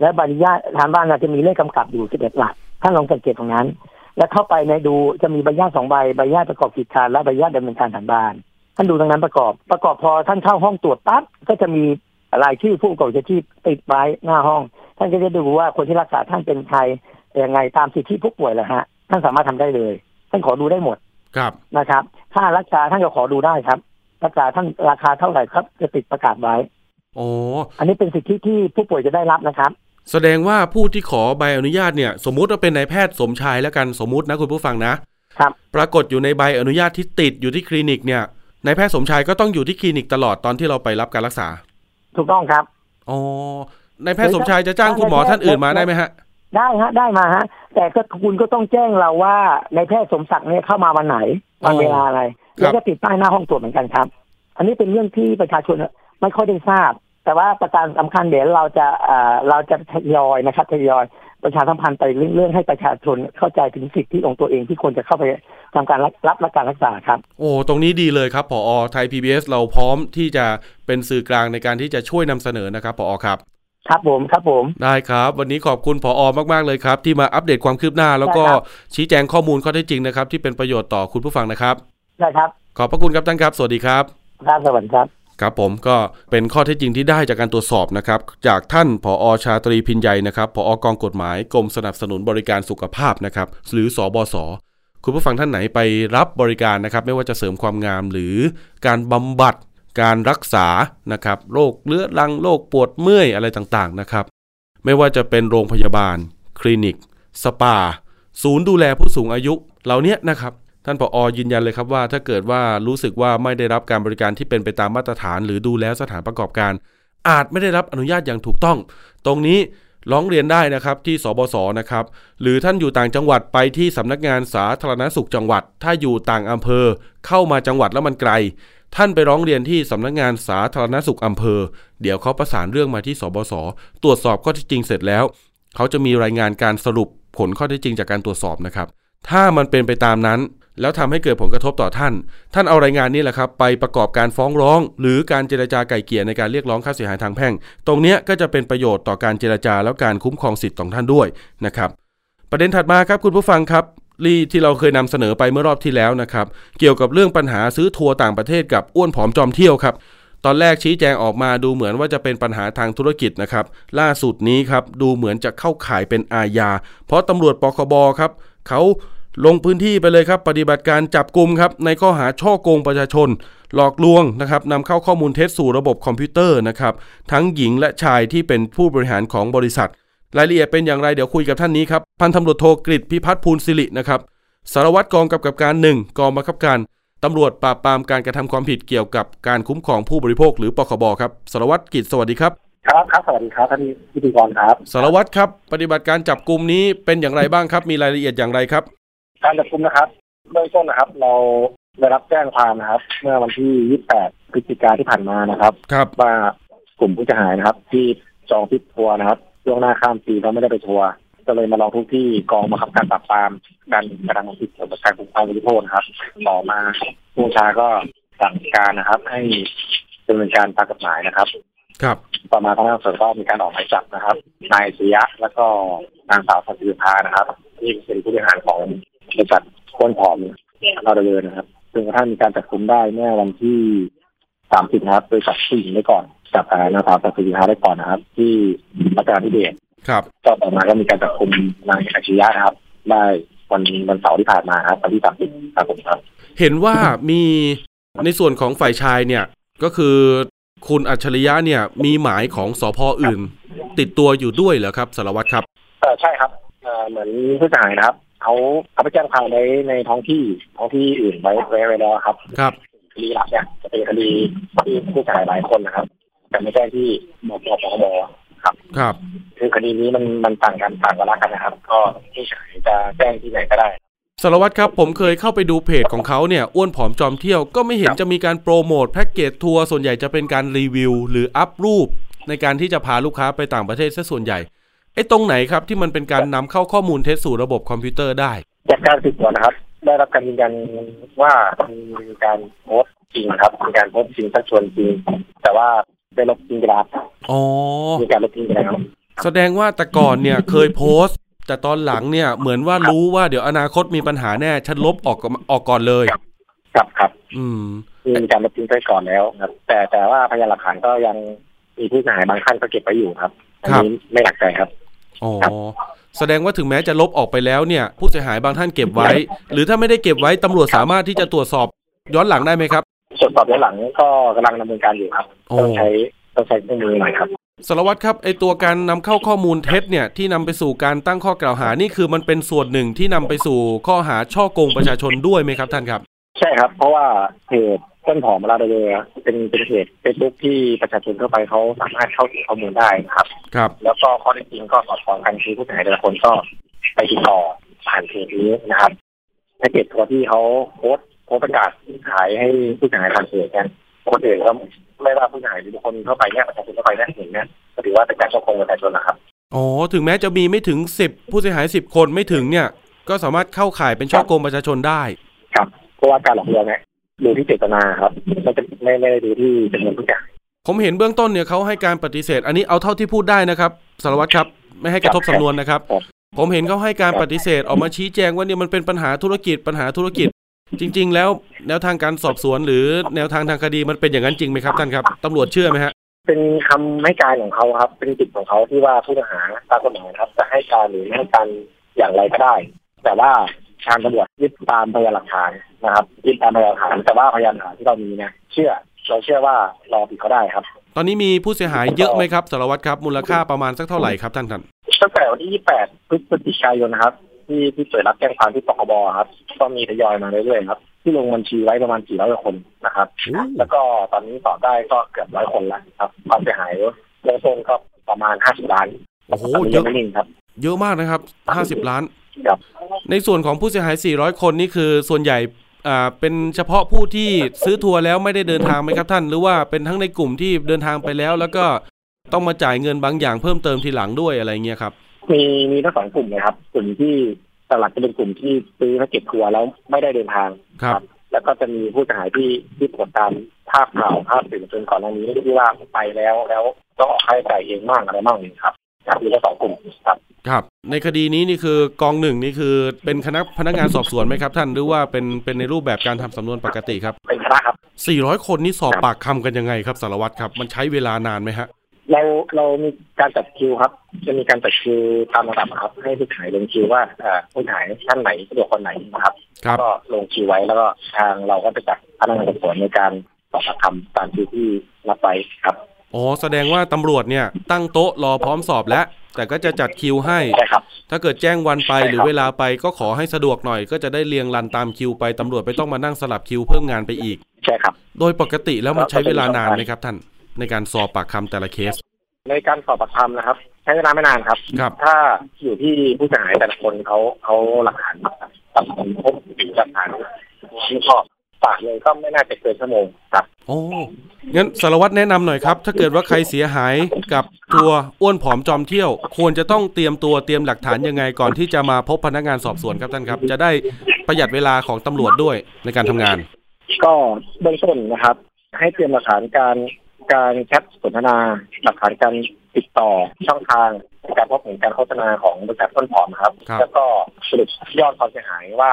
และใบอนุญาตสถานบาลเราจะมีเลขกำกับอยู่11หลักท่านลองสังเกตตรงนั้น แล้วเข้าไปในดูจะมีใบอนุญาตสองใบใบอนุญาตประกอบกิจการและใบอนุญาตดำเนินการสถานบาล ท่านดูตรงนั้นประกอบ ประกอบพอท่านเข้าห้องตรวจปั๊บก็จะมีรายชื่อผู้ประกอบวิชาชีพติดไว้หน้าห้อง ท่านก็จะดูว่าคนที่รักษาท่านเป็นใครยังไงตามสิทธิผู้ป่วยแหละฮะ ท่านสามารถทำได้เลย ท่านขอดูได้หมดครับนะครับค่ารักษาท่านก็ขอดูได้ครับ รักษาท่านราคาเท่าไหร่ครับ จะติดประกาศไว้โอ้อันนี้เป็นสิทธิที่ผู้ป่วยจะได้รับนะครับ แสดงว่าผู้ที่ขอใบอนุญาตเนี่ย สมมุติว่าเป็นนายแพทย์สมชายแล้วกันสมมุตินะคุณผู้ฟังนะครับ ปรากฏอยู่ในใบอนุญาตที่ติดอยู่ที่คลินิกเนี่ย นายแพทย์สมชายก็ต้องอยู่ที่คลินิกตลอดตอนที่เราไปรับการรักษา ถูกต้องครับอ๋อนายแพทย์สมชายจะจ้างคุณหมอท่านอื่นมาได้ไหมฮะ ได้ฮะ ได้มาฮะ แต่ก็คุณก็ต้องแจ้งเราว่าในายแพทย์สมศักดิ์เนี่ยเข้ามาวันไหนวันเวลาอะไรครับแล้วก็ติดป้ายหน้าห้องตรวจเหมือนกันครับ อันนี้เป็นเรื่องที่ประชาชนไม่ค่อยได้ทราบ แต่ว่าประการสำคัญเดี๋ยวเราจะเอ่อเราจะทยอยนะครับทยอย ประชาสัมพันธ์ไปเรื่องๆให้ประชาชนเข้าใจถึงสิทธิของตัวเองที่ควรจะเข้าไปทำการรับรับรับการรักษาครับ โอ้ตรงนี้ดีเลยครับผอไทย PBS เราพร้อมที่จะเป็นสื่อกลางในการที่จะช่วยนำเสนอนะครับผอครับครับผมครับผมได้ครับ วันนี้ขอบคุณผออมากๆเลยครับ ที่มาอัปเดตความคืบหน้า แล้วก็ได้ครับชี้แจงข้อมูลข้อเท็จจริงนะครับที่เป็นประโยชน์ต่อคุณผู้ฟังนะครับได้ครับ ขอบพระคุณครับท่านครับ สวัสดีครับครับสวัสดีครับ ครับผมก็เป็นข้อเท็จจริงที่ได้จากการตรวจสอบนะครับ จากท่านผอชาตรีพินใยนะครับผอกองกฎหมายกรมสนับสนุนบริการสุขภาพนะครับหรือสอบศคุณผู้ฟังท่านไหนไปรับบริการนะครับ ไม่ว่าจะเสริมความงามหรือการบำบัดการรักษานะครับโรคเรื้อรังโรคปวดเมื่อยอะไรต่างๆนะครับ ไม่ว่าจะเป็นโรงพยาบาล คลินิก สปา ศูนย์ดูแลผู้สูงอายุเหล่านี้นะครับ ท่านผอยืนยันเลยครับว่า ถ้าเกิดว่ารู้สึกว่าไม่ได้รับการบริการที่เป็นไปตามมาตรฐาน หรือดูแล้วสถานประกอบการ อาจไม่ได้รับอนุญาตอย่างถูกต้อง ตรงนี้ร้องเรียนได้นะครับที่สบศนะครับ หรือท่านอยู่ต่างจังหวัดไปที่สำนักงานสาธารณสุขจังหวัด ถ้าอยู่ต่างอำเภอ เข้ามาจังหวัดแล้วมันไกล ท่านไปร้องเรียนที่สำนักงานสาธารณสุขอำเภอ เดี๋ยวเขาประสานเรื่องมาที่สบศตรวจสอบข้อเท็จจริงเสร็จแล้ว เขาจะมีรายงานการสรุปผลข้อเท็จจริงจากการตรวจสอบนะครับ ถ้ามันเป็นไปตามนั้น แล้วทำให้เกิดผลกระทบต่อท่าน ท่านเอารายงานนี้แหละครับ ไปประกอบการฟ้องร้อง หรือการเจรจาไก่เกลี่ยในการเรียกร้องค่าเสียหายทางแพ่ง ตรงเนี้ยก็จะเป็นประโยชน์ต่อการเจรจาแล้วการคุ้มครองสิทธิ์ของท่านด้วยนะครับ ประเด็นถัดมาครับคุณผู้ฟังครับรีที่เราเคยนำเสนอไปเมื่อรอบที่แล้วนะครับ เกี่ยวกับเรื่องปัญหาซื้อทัวร์ต่างประเทศกับอ้วนผอมจอมเที่ยวครับตอนแรกชี้แจงออกมาดูเหมือนว่าจะเป็นปัญหาทางธุรกิจนะครับ ล่าสุดนี้ครับดูเหมือนจะเข้าข่ายเป็นอาญา เพราะตำรวจปคบครับเขา ลงพื้นที่ไปเลยครับ ปฏิบัติการจับกลุ่มครับในข้อหาช่อโกงประชาชน หลอกลวงนะครับนำเข้าข้อมูลเท็จสู่ระบบคอมพิวเตอร์นะครับทั้งหญิงและชายที่เป็นผู้บริหารของบริษัท รายละเอียดเป็นอย่างไรเดี๋ยวคุยกับท่านนี้ครับพันตำรวจโทกฤษพิพัฒน์ภูลศิรินะครับสารวัตรกองกำกับการหนึ่งกองบังคับการตำรวจปราบปรามการกระทำความผิดเกี่ยวกับการคุ้มครองผู้บริโภคหรือปคบครับสารวัตรกิจสวัสดีครับครับครับสวัสดีครับท่านพิธีกรครับ สารวัตรครับ ปฏิบัติการจับกลุ่มนี้เป็นอย่างไรบ้างครับ มีรายละเอียดอย่างไรครับ การจับกุมนะครับเบื้องต้นนะครับ เราได้รับแจ้งความนะครับ เมื่อวันที่ 28 พฤศจิกาที่ผ่านมานะครับครับว่ากลุ่มผู้เสียหายนะครับ ที่จองทริปทัวร์นะครับล่วงหน้าข้ามปีเขาไม่ได้ไปทัวร์ก็เลยมาลองทุกที่กองบังคับการปราบปรามการกระทำความผิดเกี่ยวกับการคุ้มครองผู้บริโภคนะครับ ต่อมาผู้บัญชาก็สั่งการนะครับ ให้ดำเนินการตามกฎหมายนะครับ ครับต่อมาพนักงานสอบสวนก็มีการออกหมายจับนะครับ นายศิยะแล้วก็นางสาวสันติภานะครับ ที่เป็นผู้บริหารของ บริษัทโคนผอมเราดำเนินนะครับจนกระทั่งมีการจับกุมได้เมื่อวันที่30นะครับโดยจับผู้หญิงได้ก่อนจับนางสาวสันติภาได้ก่อนนะครับ ที่รัชกาลที่เดชครับก็ต่อมาก็มีการจับกุมนายอาชียะนะครับ ได้วันวันเสาร์ที่ผ่านมาครับวันที่30ครับผมครับ เห็นว่ามีในส่วนของฝ่ายชายเนี่ยก็คือคุณอัจฉริยะเนี่ยมีหมายของสพอื่น ติดตัวอยู่ด้วยเหรอครับสารวัตรครับเออใช่ครับเออเหมือนผู้เสียหายนะครับ เขาเขาไปแจ้งความไว้ในท้องที่ท้องที่อื่นไว้ไว้ไว้แล้วครับ ครับคดีหลักเนี่ยจะเป็นคดีที่ผู้เสียหายหลายคนนะครับ แต่ไม่ใช่ที่บกปคบครับ ครับ คือคดีนี้มันมันต่างกันต่างกันละกันนะครับ ก็ผู้เสียหายจะแจ้งที่ไหนก็ได้สารวัตรครับผมเคยเข้าไปดูเพจของเขาเนี่ยอ้วนผอมจอมเที่ยวก็ไม่เห็นจะมีการโปรโมทแพ็กเกจทัวร์ส่วนใหญ่จะเป็นการรีวิว หรืออัพรูป ในการที่จะพาลูกค้าไปต่างประเทศซะส่วนใหญ่ ไอ้ตรงไหนครับที่มันเป็นการนำเข้าข้อมูลเท็จสู่ระบบคอมพิวเตอร์ได้ จากการสืบสวนนะครับ ได้รับการยืนยันว่ามีการโพสต์จริงครับมีการโพสต์จริงชักชวนจริง แต่ว่าได้ลบทิ้งไปแล้วครับอ๋อมีการลบทิ้งไปแล้วแสดงว่าแต่ก่อนเนี่ยเคยโพสต์ แต่ตอนหลังเนี่ยเหมือนว่ารู้ว่าเดี๋ยวอนาคตมีปัญหาแน่ฉันลบออกก่อนออกก่อนเลยครับครับ อืมมีการลบทิ้งไปก่อนแล้วครับ แต่แต่ว่าพยานหลักฐานก็ยังมีผู้เสียหายบางท่านก็เก็บไว้อยู่ครับอันนี้ไม่หนักใจครับ อ๋อครับแสดงว่าถึงแม้จะลบออกไปแล้วเนี่ย ผู้เสียหายบางท่านเก็บไว้ หรือถ้าไม่ได้เก็บไว้ตำรวจสามารถที่จะตรวจสอบย้อนหลังได้ไหมครับส่วนตอบย้อนหลังก็กำลังดำเนินการอยู่ครับโอ้ต้องใช้ต้องใช้เครื่องมือหน่อยครับสารวัตรครับไอตัวการนำเข้าข้อมูลเท็จเนี่ยที่นำไปสู่การตั้งข้อกล่าวหานี่คือมันเป็นส่วนหนึ่งที่นำไปสู่ข้อหาช่อโกงประชาชนด้วยไหมครับท่านครับ ใช่ครับ เพราะว่าเพจ ต้นหอมลาเดเรือเป็นเป็นเพจเฟซบุ๊กที่ประชาชนทั่วไปเขาสามารถเข้าถึงข้อมูลได้นะครับ ครับ แล้วก็ข้อเท็จจริงก็สอดคล้องกันคือผู้เสียหายแต่ละคนก็ไปติดต่อผ่านเพจนี้นะครับแพ็กเกจทัวร์ที่เขาโพสต์โพสต์ประกาศขายให้ผู้เสียหายผ่านเพจกันคนอื่นก็ไม่ว่าผู้เสียหายหรือบุคคลทั่วไปเนี่ยประชาชนทั่วไปเนี่ยเห็นเนี่ยก็ถือว่าเป็นการช่อโกงประชาชนนะครับอ๋อถึงแม้จะมีไม่ถึงสิบผู้เสียหายสิบคนไม่ถึงเนี่ย ก็สามารถเข้าข่ายเป็นช่อโกงประชาชนได้ ครับเพราะว่าการหลอกลวงเนี่ย ดูที่เจตนาครับไม่จะไม่ไม่ได้ดูที่จำนวนผู้เสียหายผมเห็นเบื้องต้นเนี่ยเขาให้การปฏิเสธ อันนี้เอาเท่าที่พูดได้นะครับสารวัตรครับ ไม่ให้กระทบสำนวนนะครับครับ ผมเห็นเขาให้การปฏิเสธออกมาชี้แจงว่าเนี่ยมันเป็นปัญหาธุรกิจปัญหาธุรกิจ จริง ๆ แล้วแนวทางการสอบสวนหรือแนวทางทางคดีมันเป็นอย่างนั้นจริงไหมครับท่านครับตำรวจเชื่อไหมฮะเป็นคำให้การของเขาครับ เป็นสิทธิ์ของเขาที่ว่าผู้ต้องหาตามกฎหมายนะครับ จะให้การหรือไม่ให้การอย่างไรก็ได้ แต่ว่าทางตำรวจยึดตามพยานหลักฐาน นะครับยึดตามพยานหลักฐานแต่ว่าพยานหลักฐานที่เรามีเนี่ยเชื่อเราเชื่อว่าเราผิดเขาได้ครับ ตอนนี้มีผู้เสียหายเยอะไหมครับสารวัตรครับ มูลค่าประมาณสักเท่าไหร่ครับท่านท่านตั้งแต่วันที่ 28 พฤศจิกายนนะครับ ที่ที่เปิดรับแจ้งความที่ปคบครับ ก็มีทยอยมาเรื่อยๆครับ ที่ลงบัญชีไว้ประมาณ 400 คนนะครับ แล้วก็ตอนนี้สอบได้ก็เกือบร้อยคนแล้วครับความเสียหายเบื้องต้นก็ประมาณ 50 ล้านโอ้โหตอนนี้เยยัอะงไม่นิ่งครับ เยอะมากนะครับห้าสิบล้านครับในส่วนของผู้เสียหาย 400 คนนี่คือส่วนใหญ่ อ่าเป็นเฉพาะผู้ที่ซื้อทัวร์แล้วไม่ได้เดินทางไหมครับท่าน หรือว่าเป็นทั้งในกลุ่มที่เดินทางไปแล้ว แล้วก็ต้องมาจ่ายเงินบางอย่างเพิ่มเติมทีหลังด้วยอะไรเงี้ยครับ มีมีทั้งสองกลุ่มเลยครับกลุ่มที่ตลาดจะเป็นกลุ่มที่ซื้อแพ็กเกจทัวร์แล้วไม่ได้เดินทางครับ แล้วก็จะมีผู้เสียหายที่ที่ปรากฏตามภาพข่าวภาพสื่อมวลชนก่อนหน้านี้ที่ว่าไปแล้วแล้วต้องออกค่าใช้จ่ายเองบ้างอะไรบ้างนี่ครับครับมีทั้งสองกลุ่มครับครับ ในคดีนี้นี่คือกองหนึ่งนี่คือเป็นคณะพนักงานสอบสวนไหมครับ ท่านหรือว่าเป็นเป็นในรูปแบบการทำสำนวนปกติครับเป็นคณะครับ 400 คนนี่สอบปากคำกันยังไงครับสารวัตรครับ มันใช้เวลานานไหมฮะเราเรามีการจัดคิวครับ จะมีการจัดคิวตามระดับครับ ให้ผู้ขายลงคิวว่าเอ่อผู้ขายท่านไหนสะดวกคนไหนนะครับครับก็ลงคิวไว้แล้วก็ทางเราก็จะจัดพนักงานสอบสวนในการสอบปากคำตามคิวที่รับไปครับอ๋อแสดงว่าตำรวจเนี่ยตั้งโต๊ะรอพร้อมสอบแล้ว แต่ก็จะจัดคิวให้ ใช่ครับ ถ้าเกิดแจ้งวันไปใช่ครับหรือเวลาไปก็ขอให้สะดวกหน่อย ก็จะได้เรียงรันตามคิวไปตำรวจไม่ต้องมานั่งสลับคิวเพิ่มงานไปอีก ใช่ครับ โดยปกติแล้วมันใช้เวลานานไหมครับท่านในการสอบปากคำแต่ละเคส ในการสอบปากคำนะครับ ใช้เวลาไม่นานครับ ครับ ถ้าอยู่ที่ผู้เสียหายแต่ละคนเขาเขาหลักฐานหลักฐานพบหรือหลักฐานที่ข้อ ปากเลยก็ไม่น่าจะเกินชั่วโมงครับโอ้งั้นสารวัตรแนะนำหน่อยครับ ถ้าเกิดว่าใครเสียหายกับทัวร์อ้วนผอมจอมเที่ยว ควรจะต้องเตรียมตัวเตรียมหลักฐานยังไงก่อนที่จะมาพบพนักงานสอบสวนครับท่านครับ จะได้ประหยัดเวลาของตำรวจด้วยในการทำงาน ก็เบื้องต้นนะครับ ให้เตรียมหลักฐานการการแชทสนทนาหลักฐานการติดต่อช่องทางในการพบเห็นการโฆษณาของบริษัทต้นหอมครับครับแล้วก็สรุปยอดความเสียหายว่า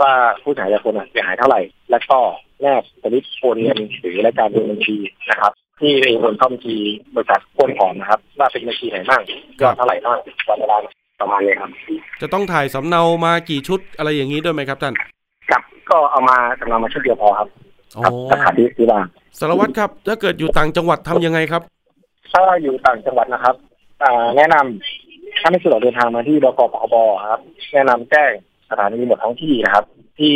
ว่าผู้เสียหายแต่ละคนเสียหายเท่าไหร่ แล้วก็แนบสลิปโอนเงินหรือรายการเงินบัญชีนะครับ ที่เป็นคนเข้าบัญชีบริษัทต้นหอมนะครับ ว่าเป็นบัญชีไหนบ้างยอดเท่าไหร่บ้างวันเวลาประมาณนี้ครับ จะต้องถ่ายสำเนามากี่ชุดอะไรอย่างนี้ด้วยไหมครับท่านกับก็เอามาสำเนามาชุดเดียวพอครับอ๋อครับสาขาที่ที่ว่าสารวัตรครับ ถ้าเกิดอยู่ต่างจังหวัดทำยังไงครับ ถ้าอยู่ต่างจังหวัดนะครับอ่าแนะนำถ้าไม่สะดวกเดินทางมาที่บกปคบครับ แนะนำแจ้ง สถานีตำรวจท้องที่นะครับ ที่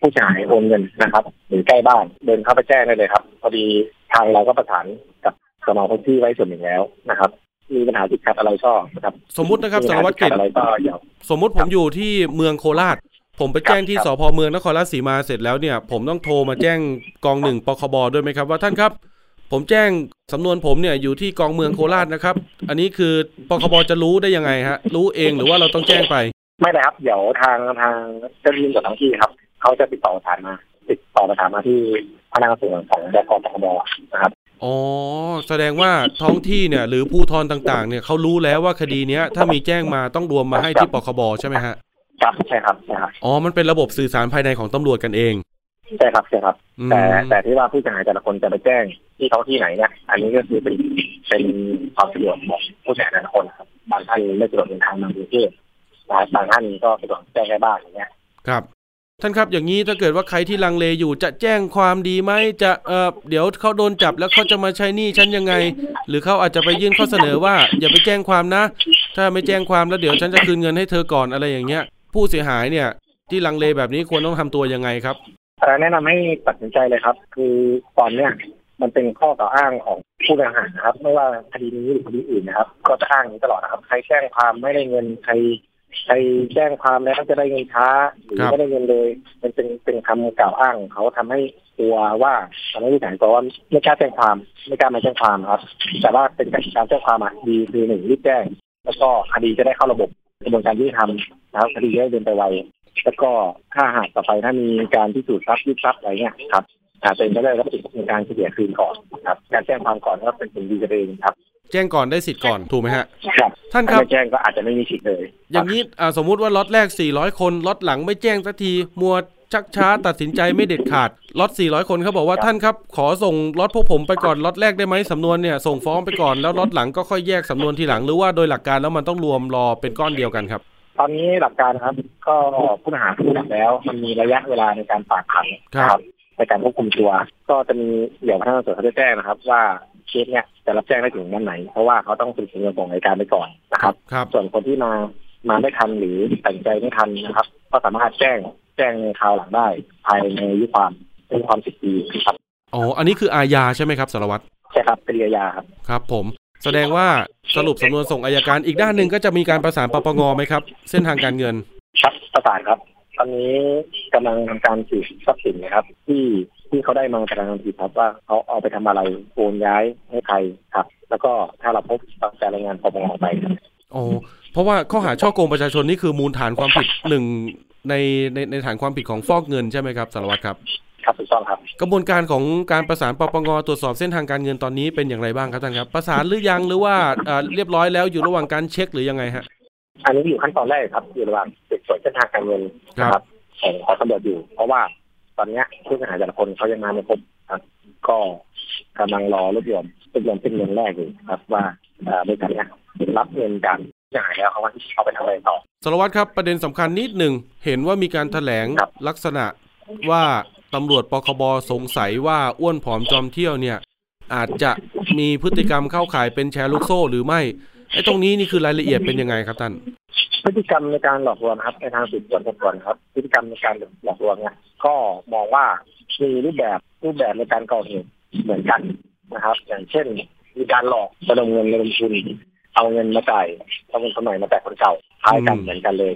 ผู้เสียหายโอนเงินนะครับ หรือใกล้บ้านเดินเข้าไปแจ้งได้เลยครับพอดีทางเราก็ประสานกับสนท้องที่ไว้ส่วนหนึ่งแล้วนะครับมีปัญหาติดขัดอะไรก็นะครับ สมมุตินะครับสารวัตรมีกิปัญจหาติดขัดอะไรก็อย่าสมมุติผมอยู่ที่เมืองโคราช ผมไปแจ้งที่ครับสพเมืองนครราชสีมาเสร็จแล้วเนี่ย ผมต้องโทรมาแจ้งกองหนึ่งปคบด้วยไหมครับ ว่าท่านครับ ผมแจ้งสำนวนผมเนี่ยอยู่ที่กองเมืองโคราชนะครับ อันนี้คือปคบจะรู้ได้ยังไงฮะ รู้เองหรือว่าเราต้องแจ้งไป ไม่เลยครับ เดี๋ยวทางทางเจ้าหน้าที่ตำรวจท้องที่ครับเขาจะติดต่อประสานมา ติดต่อประสานมาที่พนักงานสอบสวนของบกปคบนะครับอ๋อแสดงว่าท้องที่เนี่ย หรือภูทรต่างๆ เนี่ยเขารู้แล้วว่าคดีเนี้ย ถ้ามีแจ้งมาต้องรวมมาให้ที่ปคบใช่ไหมฮะครับใช่ครับใช่ครับอ๋อมันเป็นระบบสื่อสารภายในของตำรวจกันเองใช่ครับใช่ครับอืมแต่แต่ที่ว่าผู้เสียหายแต่ละคนจะไปแจ้งที่ท้องที่ไหนเนี่ยอันนี้ก็คือเป็นเป็นความสะดวกของผู้เสียหายแต่ละคนครับบางท่านไม่สะดวกเดินทางมากรุงเทพนะครั บบางท่านก็สะดวกแจ้งแค่บ้านอย่างเงี้ยครับท่านครับอย่างนี้ถ้าเกิดว่าใครที่ลังเลอยู่จะแจ้งความดีไหมจะเออเดี๋ยวเขาโดนจับแล้วเขาจะมาใช้หนี้ฉันยังไง หรือเขาอาจจะไปยื่นข้อเสนอว่า อย่าไปแจ้งความนะ ถ้าไม่แจ้งความแล้วเดี๋ยวฉันจะคืนเงินให้เธอก่อนอะไรอย่างเงี้ย ผู้เสียหายเนี่ย ที่ลังเลแบบนี้ควรต้องทำตัวยังไงครับแต่แนะนำให้ตัดสินใจเลยครับ คือตอนเนี้ยมันเป็นข้อกล่าวอ้างของผู้ต้องหานะครับ ไม่ว่าคดีนี้หรือคดีอื่นนะครับ ก็จะอ้างอย่างนี้ตลอดนะครับ ใครแจ้งความไม่ได้เงินใคร ใครแจ้งความแล้วจะได้เงินช้าหรือครับไม่ได้เงินเลย มันเป็นเป็นคำกล่าวอ้างของเขาทำให้กลัวว่าทำให้ผู้เสียหายกลัวว่าไม่กล้าแจ้งความไม่กล้ามาแจ้งความครับ แต่ว่าเป็นการแจ้งความอะดีคือหนึ่งรีบแจ้ง แล้วก็คดีจะได้เข้าระบบกระบวนการยุติธรรมนะครับคดีจะได้เดินไปไวแล้วก็ถ้าหากต่อไปถ้ามีการพิสูจน์ทรัพย์ยึดทรัพย์อะไรเงี้ยครับอาจจะเป็นไปได้รับสิทธิ์ในการเฉลี่ยคืนก่อนครับการแจ้งความก่อนก็เป็นผลดีกับตัวเองครับ แจ้งก่อนได้สิทธิ์ก่อนถูกไหมฮะครับท่านคถ้ารับไม่แจ้งก็อาจจะไม่มีสิทธิ์เลย อย่างนี้อ่าสมมุติว่าล็อตแรก 400 คนล็อตหลังไม่แจ้งสักทีมัวชักช้าตัดสินใจไม่เด็ดขาดล็อต 400 คนเขาบอกว่าท่านครับ ขอส่งล็อตพวกผมไปก่อนล็อตแรกได้ไหมสำนวนเนี่ยส่งฟ้องไปก่อนแล้วล็อตหลังก็ค่อยแยกสำนวนทีหลังหรือว่าโดยหลักการแล้วมันต้องรวมรอเป็นก้อนเดียวกันครับ ตอนนี้หลักการนะครับ ก็ผู้ต้องหาถูกจับแล้ว มันมีระยะเวลาในการฝากขังครับนะในการควบคุมตัว ก็จะมีเดี๋ยวพนักงานสอบสวนเขาจะแจ้งนะครับ ว่า เคสเนี่ยจะรับแจ้งได้ถึงวันไหน เพราะว่าเขาต้องสืบสวนส่งในการไปก่อนนะครับครับ ส่วนคนที่มามาไม่ทันหรือตัดใจไม่ทันนะครับ ก็สามารถแจ้งแจ้งในคราวหลังได้ ภายในอายุความเป็นความสิบปีครับอ๋ออันนี้คืออาญาใช่ไหมครับสารวัตรใช่ครับเป็นระยาครับครับ ผมแสดงว่าสรุปสำนวนส่งอายการอีกด้านหนึ่งก็จะมีการประสานปปงไหมครับ เส้นทางการเงินครับประสานครับ ตอนนี้กำลังทำการสืบทรัพย์สินนะครับ ที่ ที่เขาได้มากำลังทำผิดครับว่าเขาเอาไปทำอะไรโอนย้ายให้ใครครับ แล้วก็ถ้าเราพบการรายงานปปงไปครับอ๋อเพราะว่าข้อหาช่อโกงประชาชนนี่คือมูลฐานความผิดหนึ่งในในในฐานความผิดของฟอกเงินใช่ไหมครับสารวัตรครับครับถูกต้องครับ กระบวนการของการประสานปปงตรวจสอบเส้นทางการเงินตอนนี้เป็นอย่างไรบ้างครับท่านครับ ประสานหรือยังหรือว่าเอ่อเรียบร้อยแล้วอยู่ระหว่างการเช็คหรือยังไงฮะอันนี้อยู่ขั้นตอนแรกครับอยู่ระหว่างสืบสวนเส้นทางการเงินนะครับของของตำรวจอยู่ เพราะว่า ตอนนี้ผู้ต้องหาแต่ละคนเขายังมาไม่ครบครับ ก็กำลังรอรวบรวมรวบรวมเป็นเงินแรกอยู่ครับว่าบริษัทเนี้ยรับเงินจากผู้ต้องหาแล้วเขาว่าเอาไปทำอะไรต่อสารวัตรครับประเด็นสำคัญนิดหนึ่งเห็นว่ามีการแถลงลักษณะว่าตำรวจปคบสงสัยว่าอ้วนผอมจอมเที่ยวเนี่ย อาจจะมีพฤติกรรมเข้าข่ายเป็นแชร์ลูกโซ่หรือไม่ไอ้ตรงนี้นี่คือรายละเอียดเป็นยังไงครับท่าน พฤติกรรมในการหลอกลวงนะครับในทางสืบสวนสอบสวนครับ พฤติกรรมในการหลอกลวงเนี่ยก็มองว่ามีรูปแบบรูปแบบในการก่อเหตุเหมือนกันนะครับ อย่างเช่น มีการหลอกระดมเงินระดมทุนเอาเงินมาจ่ายเอาเงินคนใหม่มาจ่ายคนเก่าคล้ายกันอืมเหมือนกันเลย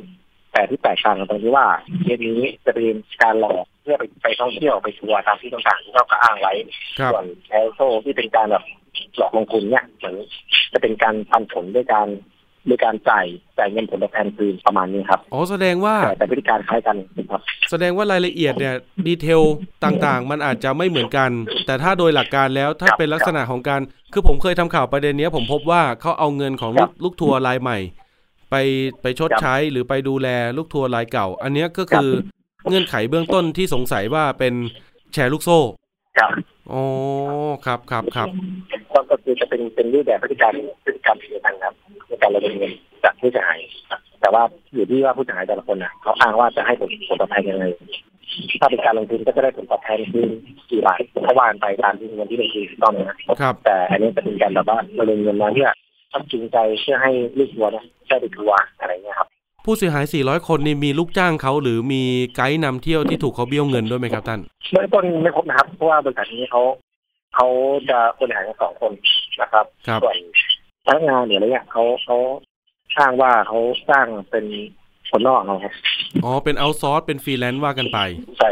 แต่ที่แตกต่างกันตรงที่ว่าเคสนี้จะเป็นการหลอกเพื่อไปไปท่องเที่ยวไปทัวร์ตามที่ต่างๆที่เขาก็อ้างไว้ครับส่วนแชร์โซ่ที่เป็นการแบบหลอกลงทุนเนี่ยเหมือนจะเป็นการปันผลด้วยการ ด้วยการจ่ายจ่ายเงินผลตอบแทนคืนประมาณนี้ครับอ๋อแสดงว่าแต่แต่พฤติการคล้ายกันครับ แสดงว่ารายละเอียดเนี่ยดีเทลต่างๆ มันอาจจะไม่เหมือนกัน แต่ถ้าโดยหลักการแล้วถ้าครับเป็นลักษณะของการ คือผมเคยทำข่าวประเด็นเนี้ยผมพบว่าเขาเอาเงินของลูกลูกทัวร์รายใหม่ ไปไปชดครับใช้หรือไปดูแลลูกทัวร์รายเก่า อันเนี้ยก็คือเงื่อนไขเบื้องต้นที่สงสัยว่าเป็นแชร์ลูกโซ่ ครับอ๋อครับครับครับก็ก็คือจะเป็นเป็นรูปแบบพฤติการพฤติกรรมเดียวกันครับในการระดมเงินจากผู้เสียหายครับแต่ว่าอยู่ที่ว่าผู้เสียหายแต่ละคนน่ะเขาอ้างว่าจะให้ผลผลตอบแทนยังไงถ้าเป็นการลงทุนก็จะได้ผลตอบแทนคืนกี่บาทเขาว่ากันไปตามที่เงินที่ลงทุนถูกต้องไหมนะครับ แต่อันนี้จะเป็นการแบบว่าระดมเงินมาเพื่อต้องจูงใจเพื่อให้ลูกทัวร์เนี่ยได้ไปทัวร์อะไรเงี้ยครับ ผู้เสียหาย 400 คนนี่มีลูกจ้างเขาหรือมีไกด์นำเที่ยวที่ถูกเขาเบี้ยวเงินด้วยไหมครับท่านเบื้องต้นไม่พบนะครับ เพราะว่าบริษัทนี้เขาเขาจะบริหารกันสองคนนะครับครับส่วนพนักงานหรืออะไรเนี่ยเขาเขาอ้างว่าเขาสร้างเป็นคนนอกเอาครับอ๋อเป็นเอาซอร์สเป็นฟรีแลนซ์ว่ากันไปใช่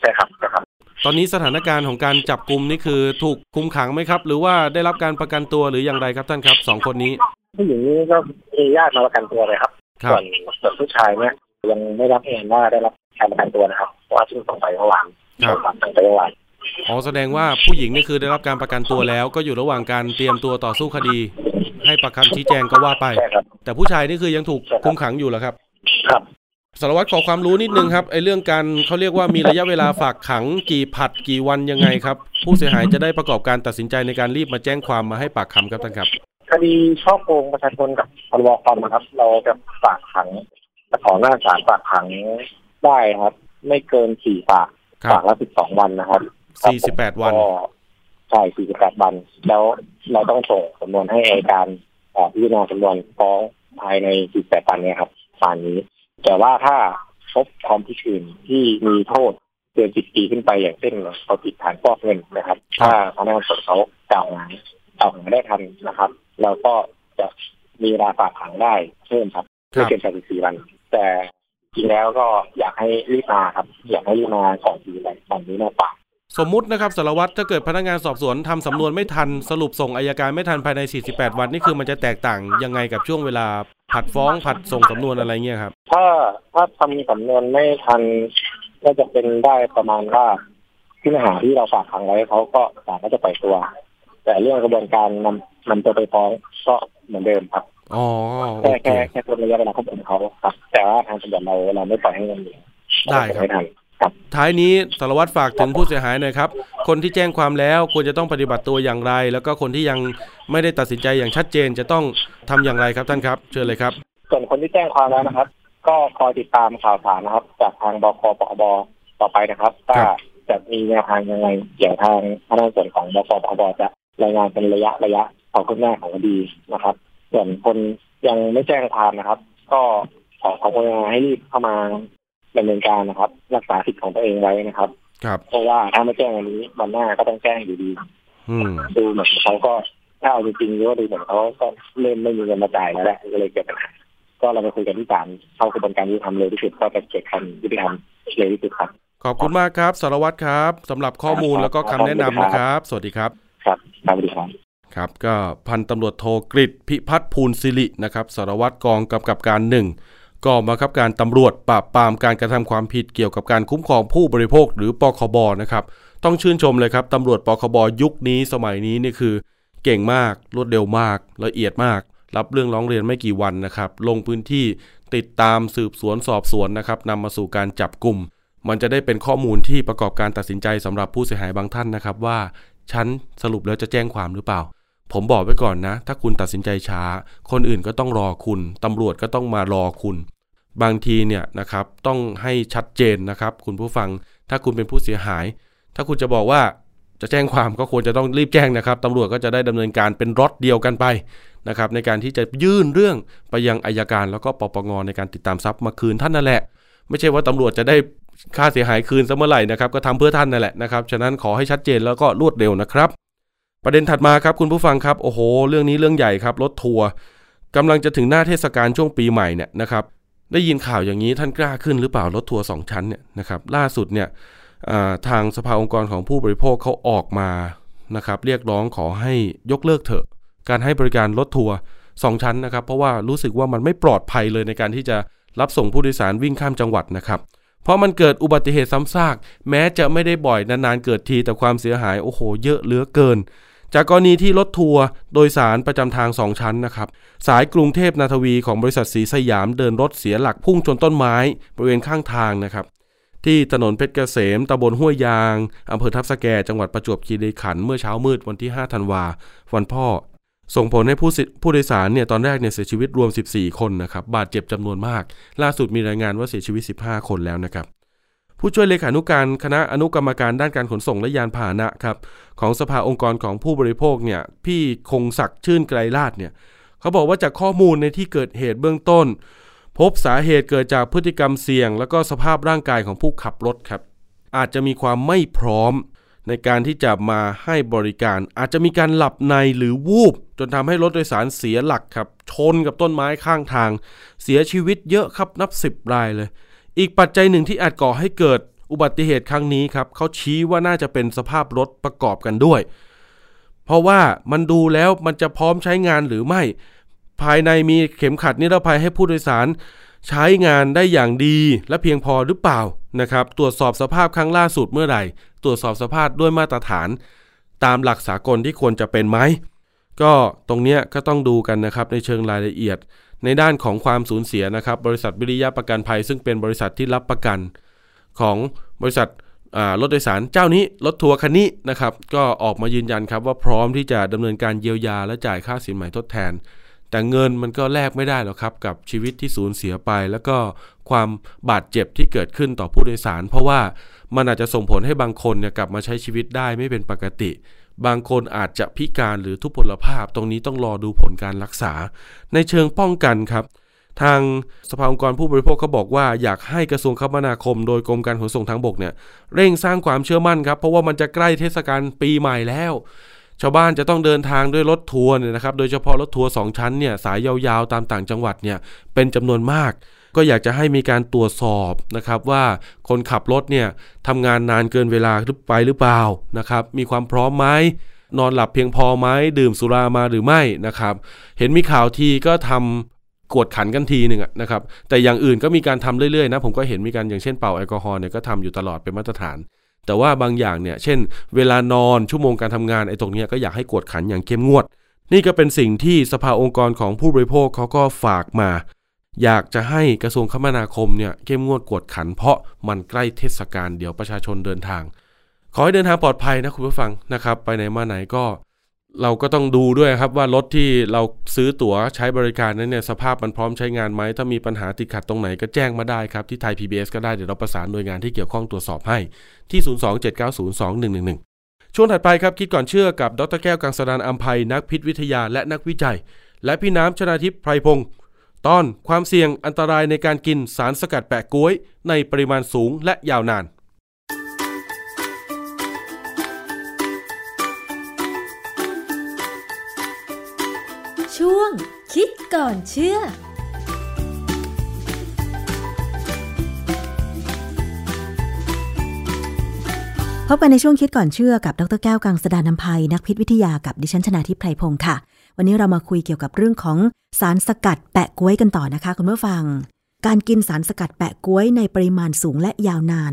ใช่ครับนะครับ ตอนนี้สถานการณ์ของการจับกลุ่มนี่คือถูกคุมขังไหมครับ หรือว่าได้รับการประกันตัวหรืออย่างไรครับท่านครับสองคนนี้ผู้หญิงนี้ก็มีญาติมาประกันตัวเลยครับครั ส่บวนส่วนผู้ชายเนี่ยยังไม่รับเองว่าได้รับการประกันตัวนะครับเพราะว่าชื่อส่งไปเมื่อวานครับส่งไปเมื่อวานอ๋อแสดงว่าผู้หญิงนี่คือได้รับการประกันตัวแล้วก็อยู่ระหว่างการเตรียมตัวต่อสู้คดี ให้ประคำชี้แจงก็ว่าไปใช่ครับแต่ผู้ชายนี่คือยังถูกคุมขังอยู่เหรอครับ ครับสารวัตรขอความรู้นิดนึงครับไอ้เรื่องการเขาเรียกว่ามีระยะเวลาฝากขังกี่ผัดกี่วันยังไงครับ ผู้เสียหายจะได้ประกอบการตัดสินใจในการรีบมาแจ้งความมาให้ปากคำครับท่านครับ คดีช่อโกงประชาชนกับพรบคอมนะครับ เราจะฝากขังจะขอหน้าศาลฝากขังได้ครับ ไม่เกินสี่ฝากครัฝาบกละสิบสองวันนะครับสี่สิบแปดวัน ก็ใช่สี่สิบแปดวัน แล้วเราต้องส่งสำนวนให้อัยการเอ่อพิจารณาสำนวนฟ้องภายในสี่แปดวันเนี้ครับป่านนี้ แต่ว่าถ้าพบความผิดอื่นที่มีโทษเกินสิบปีขึ้นไปอย่างเช่นเขาผิดฐานฟอกเงินนะครับ ถ้าพนักงานสอบสวนเขากล่าวหากล่าวหาได้ทันนะครับ เราก็จะมีเวลาฝากขังได้เพิ่มครับครัไม่บเกินแปดสิบสี่วัน แต่จริงแล้วก็อยากให้รีบมาครับ อยากให้รีบมาก่อนสี่วันตอนนี้มากกว่าสมมุตินะครับสารวัตรถ้าเกิดพนักงานสอบสวนทำสำนวนไม่ทันสรุปส่งอายการไม่ทันภายใน 48 วันนี่คือมันจะแตกต่างยังไงกับช่วงเวลาผัดฟ้องผัดส่งสำนวนอะไรเงี้ยครับ ถ้าถ้าทำสำนวนไม่ทันก็จะเป็นได้ประมาณว่าผู้ต้องหาที่เราฝากขังไว้เขาก็ศาลก็จะปล่อยตัว แต่เรื่องกระบวนการนำนำตัวไปฟ้องก็เหมือนเดิมครับอ๋อโอแค่เคแค่แค่ตัวระยะเวลาควบคุมเขาครับ แต่ว่าทางตำรวจเราเราไม่ปล่อยให้เงินเดือนได้ครับไม่ทันครับท้ายนี้สารวัตรฝากถึงผู้เสียหายหน่อยครับ คนที่แจ้งความแล้วควรจะต้องปฏิบัติตัวอย่างไร แล้วก็คนที่ยังไม่ได้ตัดสินใจอย่างชัดเจนจะต้องทำอย่างไรครับท่านครับ เชิญเลยครับ ส่วนคนที่แจ้งความแล้วนะครับ ก็คอยติดตามข่าวสารนะครับ จากทางบกปคบต่อไปนะครับว่าครับจะมีแนวทางยังไงเกี่ยวทางพนักงานส่วนของบกปคบจะรายงานเป็นระยะระยะ ของคุณแม่ของคดีนะครับ ส่วนคนยังไม่แจ้งความนะครับ ก็ขอขอความกรุณาให้รีบเข้ามาดำเนินการนะครับ รักษาสิทธิ์ของตัวเองไว้นะครับ ครับ เพราะว่าถ้าไม่แจ้งวันนี้วันหน้าก็ต้องแจ้งอยู่ดีอืมดูเหมือนเขาก็ถ้าเอาจริงๆก็ดูเหมือนเขาก็เริ่มไม่มีเงินมาจ่ายแล้วแหละก็เลยเกิดปัญหาก็เราไปคุยกันที่ศาลเข้ากระบวนการยุติธรรมเลยที่สุดก็จะเกิดคำยุติธรรมเลยที่สุดครับ ขอบคุณมากครับสารวัตรครับสำหรับข้อมูลแล้วก็คำแนะนำนะครับ สวัสดีครับ ครับสวัสดีครับ ครับก็พันตำรวจโทกฤษพิพัฒน์ภูลศิรินะครับสารวัตรกองกำกับการหนึ่งกองบังคับการตำรวจปราบปรามการกระทำความผิดเกี่ยวกับการคุ้มครองผู้บริโภคหรือปคบนะครับต้องชื่นชมเลยครับตำรวจปคบยุคนี้สมัยนี้นี่คือ เก่งมากรวดเร็วมาก ละเอียดมาก รับเรื่องร้องเรียนไม่กี่วันนะครับ ลงพื้นที่ติดตามสืบสวนสอบสวนนะครับนำมาสู่การจับกลุ่ม มันจะได้เป็นข้อมูลที่ประกอบการตัดสินใจสำหรับผู้เสียหายบางท่านนะครับว่าฉันสรุปแล้วจะแจ้งความหรือเปล่า ผมบอกไว้ก่อนนะ ถ้าคุณตัดสินใจช้า คนอื่นก็ต้องรอคุณ ตำรวจก็ต้องมารอคุณ บางทีเนี่ยนะครับต้องให้ชัดเจนนะครับ คุณผู้ฟัง ถ้าคุณเป็นผู้เสียหาย ถ้าคุณจะบอกว่าจะแจ้งความก็ควรจะต้องรีบแจ้งนะครับตำรวจก็จะได้ดำเนินการเป็นรถเดียวกันไปนะครับในการที่จะยื่นเรื่องไปยังอายการแล้วก็ปปงในการติดตามทรัพย์มาคืนท่านนั่นแหละ ไม่ใช่ว่าตำรวจจะได้ค่าเสียหายคืนซะเมื่อไหร่นะครับก็ทำเพื่อท่านนั่นแหละนะครับฉะนั้นขอให้ชัดเจนแล้วก็รวดเร็วนะครับ ประเด็นถัดมาครับคุณผู้ฟังครับโอ้โห เรื่องนี้เรื่องใหญ่ครับรถทัวร์กำลังจะถึงหน้าเทศกาลช่วงปีใหม่เนี่ยนะครับได้ยินข่าวอย่างนี้ท่านกล้าขึ้นหรือเปล่ารถทัวร์สองชั้นเนี่ยนะครับล่าสุดเนี่ยทางสภาองค์กรของผู้บริโภคเขาออกมานะครับเรียกร้องขอให้ยกเลิกเถอะการให้บริการรถทัวร์สองชั้นนะครับ เพราะว่ารู้สึกว่ามันไม่ปลอดภัยเลยในการที่จะรับส่งผู้โดยสารวิ่งข้ามจังหวัดนะครับ เพราะมันเกิดอุบัติเหตุซ้ำซาก แม้จะไม่ได้บ่อยนานๆเกิดทีแต่ความเสียหายโอ้โห เยอะเหลือเกิน จากกรณีที่รถทัวร์โดยสารประจำทางสองชั้นนะครับ สายกรุงเทพนาทวีของบริษัทสีสยามเดินรถเสียหลักพุ่งชนต้นไม้บริเวณข้างทางนะครับ ที่ถนนเพชรเกษมตำบลห้วยยางอำเภอทับสะแกจังหวัดประจวบคีรีขันธ์เมื่อเช้ามืดวันที่ 5 ธันวา วันพ่อ ส่งผลให้ผู้ผู้โดยสารเนี่ยตอนแรกเนี่ยเสียชีวิตรวม 14 คนนะครับบาดเจ็บจำนวนมาก ล่าสุดมีรายงานว่าเสียชีวิต 15 คนแล้วนะครับ ผู้ช่วยเลขานุการคณะอนุกรรมการด้านการขนส่งและยานพาหนะครับของสภาองค์กรของผู้บริโภคเนี่ยพี่คงศักดิ์ชื่นไกรลาดเนี่ยเขาบอกว่าจากข้อมูลในที่เกิดเหตุเบื้องต้น พบสาเหตุเกิดจากพฤติกรรมเสี่ยง แล้วก็สภาพร่างกายของผู้ขับรถครับอาจจะมีความไม่พร้อมในการที่จะมาให้บริการ อาจจะมีการหลับในหรือวูบ จนทำให้รถโดยสารเสียหลักครับ ชนกับต้นไม้ข้างทาง เสียชีวิตเยอะครับนับสิบรายเลย อีกปัจจัยหนึ่งที่อาจก่อให้เกิดอุบัติเหตุครั้งนี้ครับเขาชี้ว่าน่าจะเป็นสภาพรถประกอบกันด้วย เพราะว่ามันดูแล้วมันจะพร้อมใช้งานหรือไม่ ภายในมีเข็มขัดนิรภัยให้ผู้โดยสาร ใช้งานได้อย่างดีและเพียงพอหรือเปล่านะครับ ตรวจสอบสภาพครั้งล่าสุดเมื่อไหร่ ตรวจสอบสภาพด้วยมาตรฐาน ตามหลักสากลที่ควรจะเป็นไหมก็ตรงเนี้ยก็ต้องดูกันนะครับในเชิงรายละเอียด ในด้านของความสูญเสียนะครับ บริษัทวิริยะประกันภัย ซึ่งเป็นบริษัทที่รับประกันของบริษัทรถโดยสารเจ้านี้รถทัวร์คันนี้นะครับ ก็ออกมายืนยันครับว่าพร้อมที่จะดำเนินการเยียวยาและจ่ายค่าสินใหม่ทดแทน แต่เงินมันก็แลกไม่ได้หรอกครับ กับชีวิตที่สูญเสียไป แล้วก็ความบาดเจ็บที่เกิดขึ้นต่อผู้โดยสาร เพราะว่ามันอาจจะส่งผลให้บางคนเนี่ยกลับมาใช้ชีวิตได้ไม่เป็นปกติ บางคนอาจจะพิการหรือทุพพลภาพ ตรงนี้ต้องรอดูผลการรักษา ในเชิงป้องกันครับ ทางสภาองค์กรผู้บริโภคเขาบอกว่าอยากให้กระทรวงคมนาคม โดยกรมการขนส่งทางบกเนี่ยเร่งสร้างความเชื่อมั่นครับ เพราะว่ามันจะใกล้เทศกาลปีใหม่แล้ว ชาวบ้านจะต้องเดินทางด้วยรถทัวร์เนี่ยนะครับ โดยเฉพาะรถทัวร์สองชั้นเนี่ยสายยาวๆตามต่างจังหวัดเนี่ยเป็นจำนวนมาก ก็อยากจะให้มีการตรวจสอบนะครับว่าคนขับรถเนี่ยทำงานนานเกินเวลาหรือไปหรือเปล่านะครับมีความพร้อมไหมนอนหลับเพียงพอไหมดื่มสุรามาหรือไม่นะครับเห็นมีข่าวทีก็ทำกวดขันกันทีหนึ่งนะครับ แต่อย่างอื่นก็มีการทำเรื่อยๆนะผมก็เห็นมีการอย่างเช่นเป่าแอลกอฮอล์เนี่ยก็ทำอยู่ตลอดเป็นมาตรฐาน แต่ว่าบางอย่างเนี่ยเช่น เวลานอนชั่วโมงการทำงานไอ้ตรงเนี้ยก็อยากให้กวดขันอย่างเข้มงวด นี่ก็เป็นสิ่งที่สภาองค์กรของผู้บริโภคเขาก็ฝากมา อยากจะให้กระทรวงคมนาคมเนี่ยเข้มงวดกวดขัน เพราะมันใกล้เทศกาลเดี๋ยวประชาชนเดินทาง ขอให้เดินทางปลอดภัยนะคุณผู้ฟังนะครับ ไปไหนมาไหนก็เราก็ต้องดูด้วยครับว่ารถที่เราซื้อตั๋วใช้บริการนั้นเนี่ยสภาพมันพร้อมใช้งานไหม ถ้ามีปัญหาติดขัดตรงไหนก็แจ้งมาได้ครับ ที่ไทย PBS ก็ได้เดี๋ยวเราประสานหน่วยงานที่เกี่ยวข้องตรวจสอบให้ ที่ 027902111 ช่วงถัดไปครับคิดก่อนเชื่อกับดรแก้วกังสดานอัมภัยนักพิษวิทยาและนักวิจัย และพี่น้ำชนาทิพย์ไพรพงศ์ ตอนความเสี่ยงอันตรายในการกินสารสกัดแปะก้วยในปริมาณสูงและยาวนาน ช่วงคิดก่อนเชื่อพบกันในช่วงคิดก่อนเชื่อกับ ดรแก้วกังสดานนภัยนักพิษวิทยากับดิฉันชนาทิพไพรพงศ์ค่ะ วันนี้เรามาคุยเกี่ยวกับเรื่องของสารสกัดแปะก้วยกันต่อนะคะคุณผู้ฟัง การกินสารสกัดแปะก้วยในปริมาณสูงและยาวนาน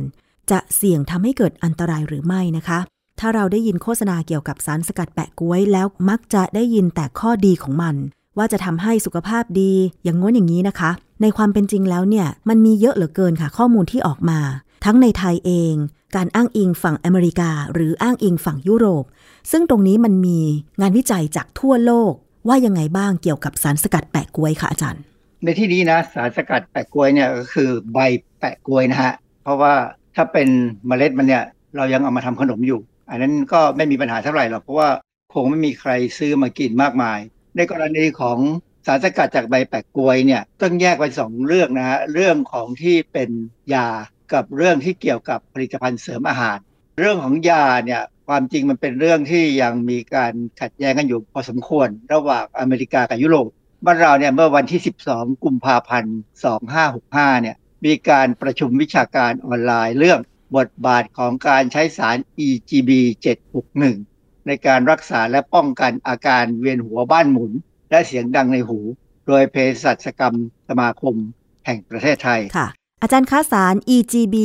จะเสี่ยงทำให้เกิดอันตรายหรือไม่นะคะ ถ้าเราได้ยินโฆษณาเกี่ยวกับสารสกัดแปะก้วยแล้วมักจะได้ยินแต่ข้อดีของมัน ว่าจะทำให้สุขภาพดีอย่างง้นอย่างนี้นะคะ ในความเป็นจริงแล้วเนี่ยมันมีเยอะเหลือเกินค่ะ ข้อมูลที่ออกมา ทั้งในไทยเอง การอ้างอิงฝั่งอเมริกา หรืออ้างอิงฝั่งยุโรป ซึ่งตรงนี้มันมีงานวิจัยจากทั่วโลกว่ายังไงบ้างเกี่ยวกับสารสกัดแปะกล้วยค่ะอาจารย์ ในที่นี้นะสารสกัดแปะกล้วยเนี่ยก็คือใบแปะกล้วยนะฮะเพราะว่าถ้าเป็นเมล็ดมันเนี่ยเรายังเอามาทำขนมอยู่ อันนั้นก็ไม่มีปัญหาเท่าไหร่หรอกเพราะว่าคงไม่มีใครซื้อมากินมากมาย ในกรณีของสารสกัดจากใบแปะกล้วยเนี่ยต้องแยกเป็นสองเรื่องนะฮะเรื่องของที่เป็นยากับเรื่องที่เกี่ยวกับผลิตภัณฑ์เสริมอาหาร เรื่องของยาเนี่ย ความจริงมันเป็นเรื่องที่ยังมีการขัดแย้งกันอยู่พอสมควร ระหว่างอเมริกากับยุโรปบ้านเราเนี่ยเมื่อวันที่ 12 กุมภาพันธ์ 2565 เนี่ยมีการประชุมวิชาการออนไลน์เรื่องบทบาทของการใช้สาร EGB 761 ในการรักษาและป้องกันอาการเวียนหัวบ้านหมุน และเสียงดังในหู โดยเภสัชกรรมสมาคมแห่งประเทศไทย ค่ะ อาจารย์คะสาร EGB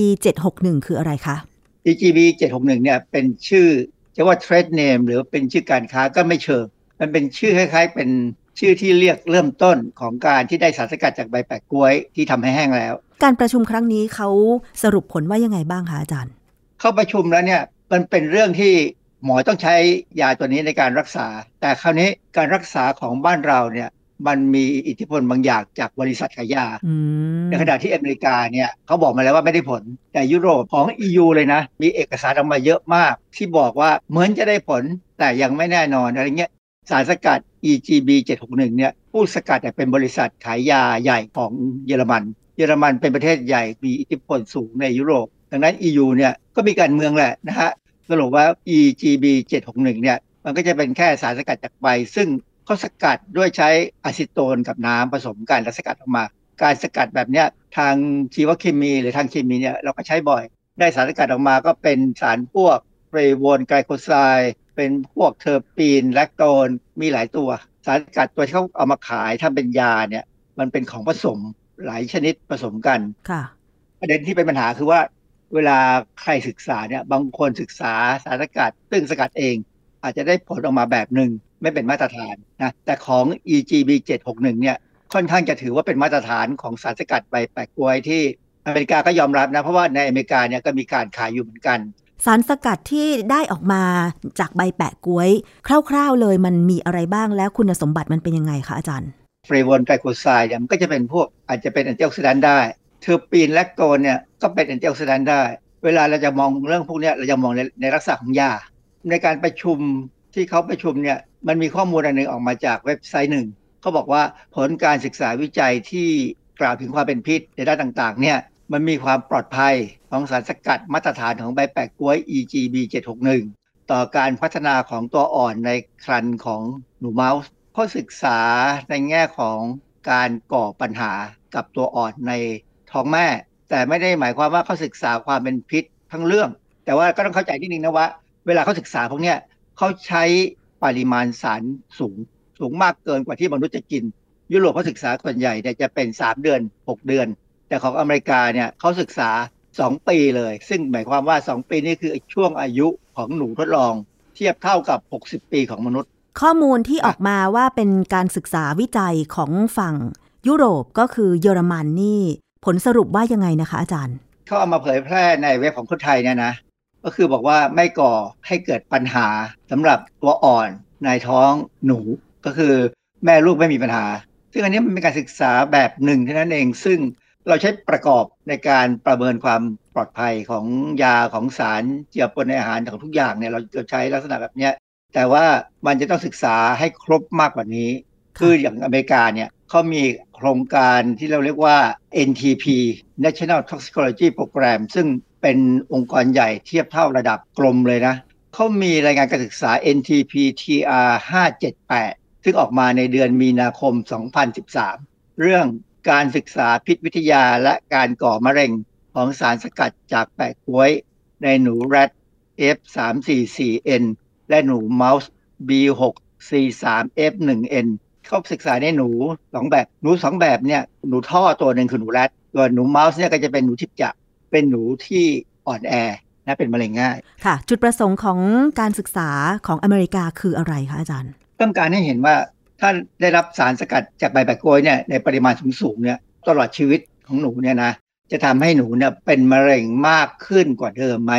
761 คืออะไรคะ EGB 761เนี่ยเป็นชื่อจะว่า trade name หรือเป็นชื่อการค้าก็ไม่เชิง มันเป็นชื่อคล้าย ๆ เป็นชื่อที่เรียกเริ่มต้นของการที่ได้สารสกัดจากใบแปะกล้วยที่ทำให้แห้งแล้ว การประชุมครั้งนี้เขาสรุปผลว่ายังไงบ้างคะอาจารย์ เข้าประชุมแล้วเนี่ยมันเป็นเรื่องที่หมอต้องใช้ยาตัวนี้ในการรักษา แต่คราวนี้การรักษาของบ้านเราเนี่ย มันมีอิทธิพลบางอย่างจากบริษัทขายยาอืมในขณะที่อเมริกาเนี่ยเขาบอกมาแล้วว่าไม่ได้ผล แต่ยุโรปของ EU เลยนะ มีเอกสารออกมาเยอะมาก ที่บอกว่าเหมือนจะได้ผลแต่ยังไม่แน่นอนอะไรเงี้ยสารสกัด EGB 761เนี่ยผู้สกัดเนี่ยเป็นบริษัทขายยาใหญ่ของเยอรมัน เยอรมันเป็นประเทศใหญ่มีอิทธิพลสูงในยุโรป ดังนั้น EU เนี่ยก็มีการเมืองแหละนะฮะสรุปว่า EGB 761เนี่ยมันก็จะเป็นแค่สารสกัดจากใบ ซึ่ง เขาสกัดด้วยใช้อะซิโตนกับน้ำผสมกันแล้วสกัดออกมา การสกัดแบบเนี้ยทางชีวเคมีหรือทางเคมีเนี่ยเราก็ใช้บ่อย ได้สารสกัดออกมาก็เป็นสารพวก flavone glycoside เป็นพวก terpene lactone มีหลายตัว สารสกัดตัวที่เขาเอามาขายถ้าเป็นยาเนี่ยมันเป็นของผสมหลายชนิดผสมกันค่ะประเด็นที่เป็นปัญหาคือว่า เวลาใครศึกษาเนี่ยบางคนศึกษาสารสกัดซึ่งสกัดเอง อาจจะได้ผลออกมาแบบหนึ่ง ไม่เป็นมาตรฐานนะแต่ของ EGB 761เนี่ยค่อนข้างจะถือว่าเป็นมาตรฐานของสารสกัดใบแปะก๊วยที่อเมริกาก็ยอมรับนะ เพราะว่าในอเมริกาเนี่ยก็มีการขายอยู่เหมือนกัน สารสกัดที่ได้ออกมาจากใบแปะก๊วย คร่าวๆเลยมันมีอะไรบ้างแล้วคุณสมบัติมันเป็นยังไงคะอาจารย์ flavone glycoside เนี่ยมันก็จะเป็นพวกอาจจะเป็น antioxidant ได้terpene lactone เนี่ยก็เป็น antioxidant ได้ เวลาเราจะมองเรื่องพวกเนี้ยเราจะมองในในลักษณะของยา ในการประชุม ที่เขาประชุมเนี่ยมันมีข้อมูลอันหนึ่งออกมาจากเว็บไซต์หนึ่งเขาบอกว่าผลการศึกษาวิจัยที่กล่าวถึงความเป็นพิษในด้านต่างๆเนี่ยมันมีความปลอดภัยของสารสกัดมาตรฐานของใบแปะกล้วย EGB 761ต่อการพัฒนาของตัวอ่อนในครรภ์ของหนูเมาส์เขาศึกษาในแง่ของการก่อปัญหากับตัวอ่อนในท้องแม่ แต่ไม่ได้หมายความว่าเขาศึกษาความเป็นพิษทั้งเรื่อง แต่ว่าก็ต้องเข้าใจนิดนึงนะว่า เวลาเขาศึกษาพวกเนี้ย เขาใช้ปริมาณสารสูง สูงมากเกินกว่าที่มนุษย์จะกิน ยุโรปเขาศึกษาส่วนใหญ่เนี่ยจะเป็น 3 เดือน 6 เดือน แต่ของอเมริกาเนี่ยเขาศึกษา 2 ปีเลย ซึ่งหมายความว่า 2 ปีนี่คือช่วงอายุของหนูทดลอง เทียบเท่ากับ 60 ปีของมนุษย์ ข้อมูลที่ออกมาว่าเป็นการศึกษาวิจัยของฝั่งยุโรปก็คือเยอรมันนี่ ผลสรุปว่ายังไงนะคะอาจารย์เขาเอามาเผยแพร่ในเว็บของคนไทยเนี่ยนะ ก็คือบอกว่าไม่ก่อให้เกิดปัญหาสำหรับตัวอ่อนในท้องหนูก็คือแม่ลูกไม่มีปัญหา ซึ่งอันนี้มันเป็นการศึกษาแบบหนึ่งเท่านั้นเองซึ่งเราใช้ประกอบในการประเมินความปลอดภัยของยาของสารเจือปนในอาหารของทุกอย่างเนี่ยเราใช้ลักษณะแบบเนี้ยแต่ว่ามันจะต้องศึกษาให้ครบมากกว่านี้ คืออย่างอเมริกาเนี่ยเขามีโครงการที่เราเรียกว่า NTP National Toxicology Program ซึ่ง เป็นองค์กรใหญ่เทียบเท่าระดับกลมเลยนะเขามีรายงานการศึกษา NTP TR 578 ซึ่งออกมาในเดือนมีนาคม 2013 เรื่องการศึกษาพิษวิทยาและการก่อมะเร็งของสารสกัดจากแปะกล้วย ในหนูแรด F344N และหนูเมาส์ B643F1N เขาศึกษาในหนูสองแบบ หนูสองแบบเนี่ยหนูท่อตัวหนึ่งคือหนูแรดตัวหนูเมาส์เนี่ยก็จะเป็นหนูทิพจัก เป็นหนูที่อ่อนแอนะเป็นมะเร็งง่าย ค่ะ จุดประสงค์ของการศึกษาของอเมริกาคืออะไรคะอาจารย์ ต้องการให้เห็นว่าถ้าได้รับสารสกัดจากใบแปะกล้วยเนี่ยในปริมาณสูงๆเนี่ยตลอดชีวิตของหนูเนี่ยนะจะทำให้หนูเนี่ยเป็นมะเร็งมากขึ้นกว่าเดิมไหม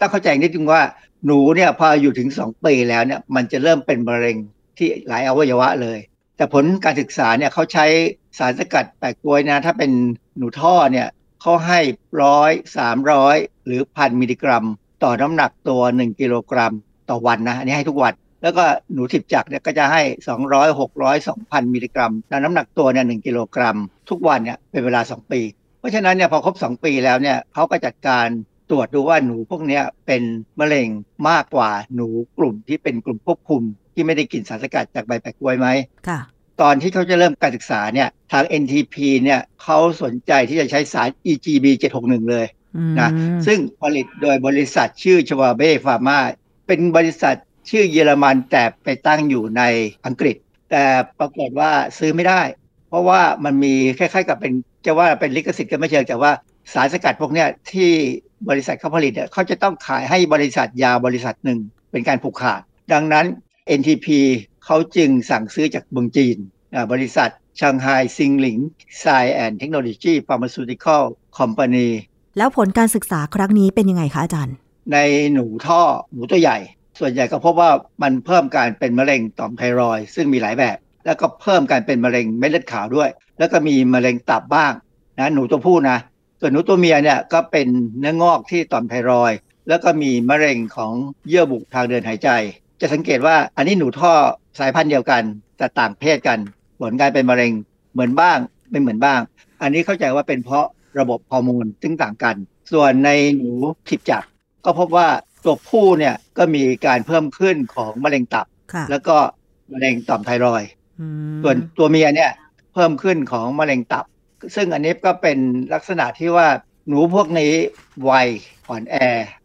ต้องเข้าใจนิดนึงว่าหนูเนี่ยพออยู่ถึง2ปีแล้วเนี่ยมันจะเริ่มเป็นมะเร็งที่หลายอวัยวะเลย แต่ผลการศึกษาเนี่ยเขาใช้สารสกัดแปะกล้วยนะถ้าเป็นหนูท่อเนี่ย เขาให้ร้อยสามร้อยหรือพันมิลลิกรัม ต่อน้ำหนักตัว 1 กิโลกรัมต่อวันนะอันนี้ให้ทุกวัน แล้วก็หนูถิบจักเนี่ยก็จะให้ 200 600 2,000 มิลลิกรัมแล้วน้ำหนักตัวเนี่ย1กิโลกรัม ทุกวันเนี่ยเป็นเวลา 2 ปี เพราะฉะนั้นเนี่ยพอครบ 2 ปีแล้วเนี่ยเขาก็จัดการตรวจดูว่าหนูพวกนี้เป็นมะเร็งมากกว่าหนูกลุ่มที่เป็นกลุ่มควบคุม ที่ไม่ได้กินสารสกัดจากใบแปะกล้วยไหมค่ะ ตอนที่เขาจะเริ่มการศึกษาเนี่ยทาง NTP เนี่ยเขาสนใจที่จะใช้สาร EGB 761 เลยนะซึ่งผลิตโดยบริษัทชื่อชวาเบ้ฟาร์มาเป็นบริษัทชื่อเยอรมันแต่ไปตั้งอยู่ในอังกฤษ แต่ปรากฏว่าซื้อไม่ได้ เพราะว่ามันมีคล้ายๆ กับเป็นจะว่าเป็นลิขสิทธิ์ก็ไม่เชิงแต่ว่าสารสกัดพวกเนี้ยที่บริษัทเขาผลิตเนี่ยเขาจะต้องขายให้บริษัทยาบริษัทหนึ่งเป็นการผูกขาด ดังนั้น NTP เขาจึงสั่งซื้อจากเมืองจีน บริษัทShanghai Xingling Science and Technology Pharmaceutical Company แล้วผลการศึกษาครั้งนี้เป็นยังไงคะอาจารย์ ในหนูท่อหนูตัวใหญ่ ส่วนใหญ่ก็พบว่ามันเพิ่มการเป็นมะเร็งต่อมไทรอยด์ซึ่งมีหลายแบบ แล้วก็เพิ่มการเป็นมะเร็งเม็ดเลือดขาวด้วย แล้วก็มีมะเร็งตับบ้างนะหนูตัวผู้นะส่วนหนูตัวเมียเนี่ยก็เป็นเนื้องอกที่ต่อมไทรอยด์แล้วก็มีมะเร็งของเยื่อบุทางเดินหายใจ จะสังเกตว่าอันนี้หนูท่อ สายพันธุ์เดียวกัน แต่ต่างเพศกันผลการเป็นมะเร็งเหมือนบ้างไม่เหมือนบ้าง อันนี้เข้าใจว่าเป็นเพราะระบบฮอร์โมนซึ่งต่างกัน ส่วนในหนูทิพจักก็พบว่าตัวผู้เนี่ยก็มีการเพิ่มขึ้นของมะเร็งตับ แล้วก็มะเร็งต่อมไทรอยด์ส่วนตัวเมียเนี่ยเพิ่มขึ้นของมะเร็งตับ ซึ่งอันนี้ก็เป็นลักษณะที่ว่าหนูพวกนี้วัยอ่อนแอ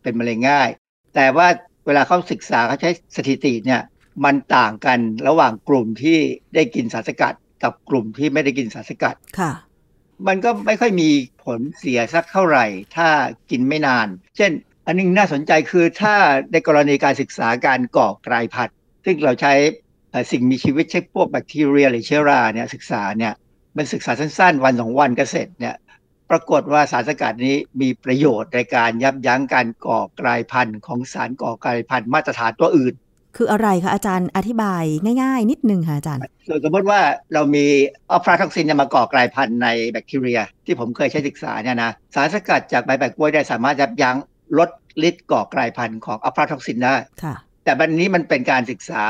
เป็นมะเร็งง่าย แต่ว่าเวลาเขาศึกษาเขาใช้สถิติเนี่ย มันต่างกันระหว่างกลุ่มที่ได้กินสารสกัด กับกลุ่มที่ไม่ได้กินสารสกัดค่ะ มันก็ไม่ค่อยมีผลเสียสักเท่าไหร่ ถ้ากินไม่นาน เช่น อันนึงน่าสนใจคือถ้าในกรณีการศึกษาการก่อกลายพันธุ์ซึ่งเราใช้สิ่งมีชีวิตเช่นพวกแบคทีเรียหรือเชื้อราเนี่ยศึกษาเนี่ยมันศึกษาสั้นๆ วันสองวันก็เสร็จเนี่ยปรากฏว่าสารสกัดนี้มีประโยชน์ในการยับยั้งการก่อกลายพันธุ์ของสารก่อกลายพันธุ์มาตรฐานตัวอื่น คืออะไรคะอาจารย์อธิบายง่าย ๆ นิดนึงค่ะอาจารย์สมมติว่าเรามีอะฟลาท็อกซินมาก่อกลายพันธุ์ในแบคทีเรีย ที่ผมเคยใช้ศึกษาเนี่ยนะสารสกัดจากใบแปะก๊วยได้สามารถยับยั้งลดฤทธิ์ก่อกลายพันธุ์ของอะฟลาท็อกซินได้ค่ะแต่อันนี้มันเป็นการศึกษา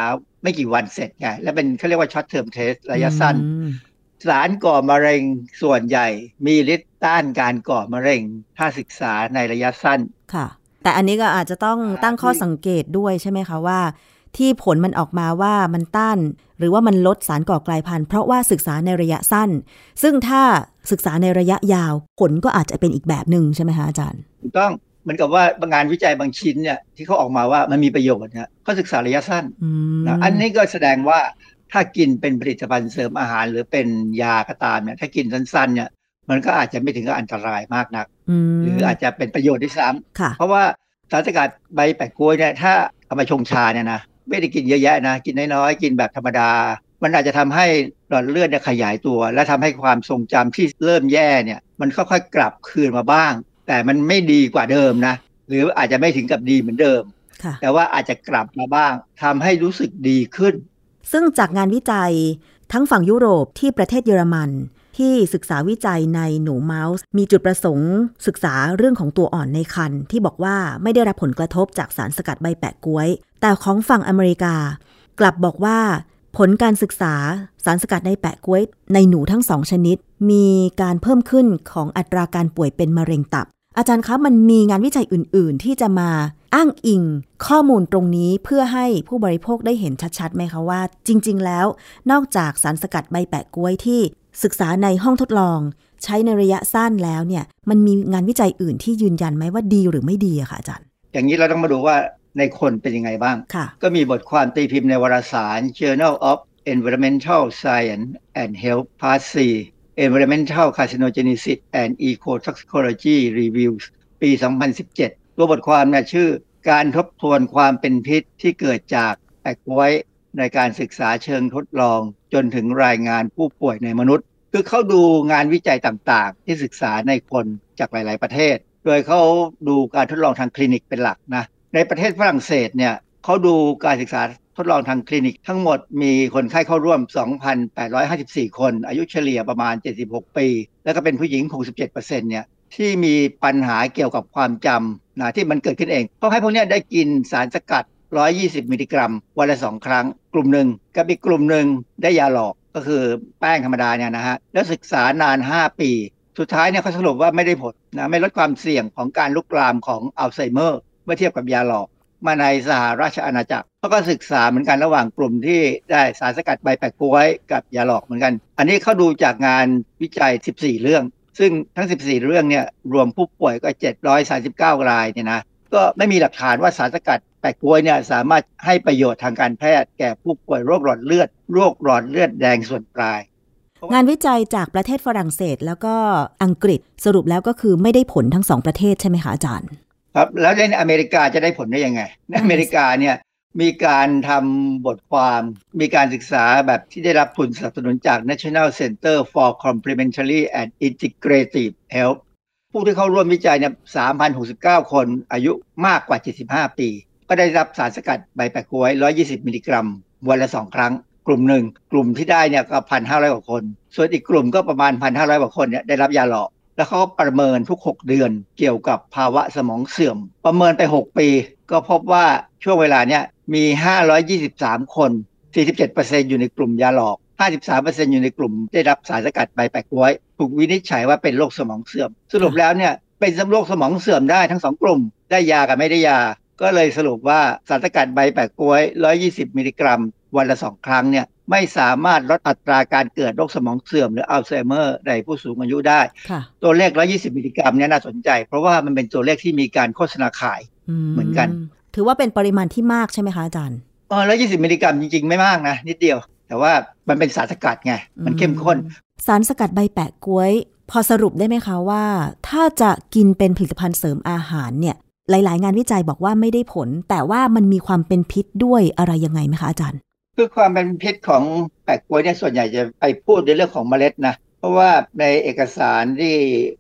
ไม่กี่วันเสร็จไงและเป็นเขาเรียกว่า short-term test ระยะสั้น สารก่อมะเร็งส่วนใหญ่ มีฤทธิ์ต้านการก่อมะเร็ง ถ้าศึกษาในระยะสั้นค่ะ แต่อันนี้ก็อาจจะต้องตั้งข้อสังเกตด้วยใช่ไหมคะว่า ที่ผลมันออกมาว่ามันต้าน หรือว่ามันลดสารก่อกลายพันธุ์เพราะว่าศึกษาในระยะสั้น ซึ่งถ้าศึกษาในระยะยาว ผลก็อาจจะเป็นอีกแบบหนึ่งใช่ไหมคะอาจารย์ถูกต้องเหมือนกับว่างานวิจัยบางชิ้นเนี่ยที่เขาออกมาว่ามันมีประโยชน์เนี่ยเขาศึกษาระยะสั้นนะอันนี้ก็แสดงว่าถ้ากินเป็นผลิตภัณฑ์เสริมอาหาร หรือเป็นยาก็ตามเนี่ยถ้ากินสั้นๆเนี่ยมันก็อาจจะไม่ถึงกับอันตรายมากนักมหรืออาจจะเป็นประโยชน์ด้วยซ้ค่ะำเพราะว่าสารสกัดใบแปะกล้วยเนี่ยถ้าเอามาชงชาเนี่ยนะ ไม่ได้กินเยอะแยะนะ กินน้อยๆ กินแบบธรรมดา มันอาจจะทำให้หลอดเลือดเนี่ยขยายตัว และทำให้ความทรงจำที่เริ่มแย่เนี่ย มันค่อยๆกลับคืนมาบ้าง แต่มันไม่ดีกว่าเดิมนะ หรืออาจจะไม่ถึงกับดีเหมือนเดิมค่ะแต่ว่าอาจจะกลับมาบ้างทำให้รู้สึกดีขึ้น ซึ่งจากงานวิจัยทั้งฝั่งยุโรปที่ประเทศเยอรมัน ที่ศึกษาวิจัยในหนูเมาส์ มีจุดประสงค์ ศึกษาเรื่องของตัวอ่อนในคันที่บอกว่าไม่ได้รับผลกระทบจากสารสกัดใบแปะก้วย แต่ของฝั่งอเมริกา กลับบอกว่า ผลการศึกษาสารสกัดในแปะก้วย ในหนูทั้งสองชนิด มีการเพิ่มขึ้นของอัตราการป่วยเป็นมะเร็งตับ อาจารย์คะมันมีงานวิจัยอื่น ๆ ที่จะมาอ้างอิงข้อมูลตรงนี้เพื่อให้ผู้บริโภคได้เห็นชัดๆไหมคะว่า จริง ๆ แล้ว นอกจากสารสกัดใบแปะกล้วยที่ ศึกษาในห้องทดลอง ใช้ในระยะสั้นแล้วเนี่ย มันมีงานวิจัยอื่นที่ยืนยันไหมว่าดีหรือไม่ดีอะคะอาจารย์ อย่างนี้เราต้องมาดูว่าในคนเป็นยังไงบ้างค่ะก็มีบทความตีพิมพ์ในวารสาร Journal of Environmental Science and Health Part 4 Environmental Carcinogenesis and Ecotoxicology Reviews ปี 2017 ตัวบทความเนี่ยชื่อ การทบทวนความเป็นพิษที่เกิดจากแปะกล้วย ในการศึกษาเชิงทดลองจนถึงรายงานผู้ป่วยในมนุษย์ คือเขาดูงานวิจัยต่างๆ ที่ศึกษาในคนจากหลาย ๆ ประเทศ โดยเขาดูการทดลองทางคลินิกเป็นหลักนะในประเทศฝรั่งเศสเนี่ยเขาดูการศึกษาทดลองทางคลินิกทั้งหมดมีคนไข้เข้าร่วม 2,854 คน อายุเฉลี่ยประมาณ 76 ปี แล้วก็เป็นผู้หญิง 67%เนี่ยที่มีปัญหาเกี่ยวกับความจำนะที่มันเกิดขึ้นเองเขาให้พวกนี้ได้กินสารสกัด 120 มิลลิกรัม วันละสองครั้ง กลุ่มหนึ่งกับอีกกลุ่มหนึ่งได้ยาหลอกก็คือแป้งธรรมดาเนี่ยนะฮะแล้วศึกษานาน 5 ปี สุดท้ายเนี่ยเขาสรุปว่าไม่ได้ผลนะไม่ลดความเสี่ยงของการลุกลามของอัลไซเมอร์เมื่อเทียบกับยาหลอกมาในสหราชอาณาจักรเขาก็ศึกษาเหมือนกันระหว่างกลุ่มที่ได้สารสกัดใบแปะกล้วยกับยาหลอกเหมือนกัน อันนี้เขาดูจากงานวิจัย 14 เรื่อง ซึ่งทั้ง 14 เรื่องเนี่ยรวมผู้ป่วยก็ 739 รายเนี่ยนะก็ไม่มีหลักฐานว่าสารสกัด แปะกล้วยเนี่ยสามารถให้ประโยชน์ทางการแพทย์แก่ผู้ป่วยโรคหลอดเลือดโรคหลอดเลือดแดงส่วนปลาย งานวิจัยจากประเทศฝรั่งเศสแล้วก็อังกฤษสรุปแล้วก็คือไม่ได้ผลทั้งสองประเทศใช่ไหมคะอาจารย์ ครับแล้วในอเมริกาจะได้ผลได้ยังไงในอเมริกาเนี่ยมีการทำบทความมีการศึกษาแบบที่ได้รับทุนสนับสนุนจาก National Center for Complementary and Integrative Health ผู้ที่เข้าร่วมวิจัยเนี่ย3,069 คนอายุมากกว่า 75 ปี ก็ได้รับสารสกัดใบแปะกล้วย 120 มิลลิกรัม วันละ2ครั้ง กลุ่มหนึ่ง กลุ่มที่ได้เนี่ยก็1,500กว่าคน ส่วนอีกกลุ่มก็ประมาณ1,500กว่าคนเนี่ยได้รับยาหลอก แล้วเขาก็ประเมินทุก 6 เดือนเกี่ยวกับภาวะสมองเสื่อม ประเมินไป 6 ปี ก็พบว่าช่วงเวลาเนี้ยมี 523 คน 47%อยู่ในกลุ่มยาหลอก 53%อยู่ในกลุ่มได้รับสารสกัดใบแปะก๊วย ถูกวินิจฉัยว่าเป็นโรคสมองเสื่อม สรุปแล้วเนี่ยเป็นโรคสมองเสื่อมได้ทั้งสองกลุ่ม ได้ยากับไม่ได้ยา ก็เลยสรุปว่าสารสกัดใบแปะก๊วย 120 มิลลิกรัม วันละสองครั้งเนี่ยไม่สามารถลดอัตราการเกิดโรคสมองเสื่อมหรืออัลไซเมอร์ในผู้สูงอายุได้ค่ะตัวเลข 120 มิลลิกรัมเนี่ยน่าสนใจ เพราะว่ามันเป็นตัวเลขที่มีการโฆษณาขายเหมือนกัน ถือว่าเป็นปริมาณที่มากใช่ไหมคะอาจารย์เออ120 มิลลิกรัมจริงๆ ไม่มากนะ นิดเดียว แต่ว่ามันเป็นสารสกัดไง มันเข้มข้น สารสกัดใบแปะกล้วย พอสรุปได้ไหมคะว่า ถ้าจะกินเป็นผลิตภัณฑ์เสริมอาหารเนี่ย หลาย ๆ งานวิจัยบอกว่าไม่ได้ผล แต่ว่ามันมีความเป็นพิษด้วยอะไรยังไงไหมคะอาจารย์ คือความเป็นพิษของแปะก๊วยเนี่ยส่วนใหญ่จะไปพูดในเรื่องของเมล็ดนะเพราะว่าในเอกสารที่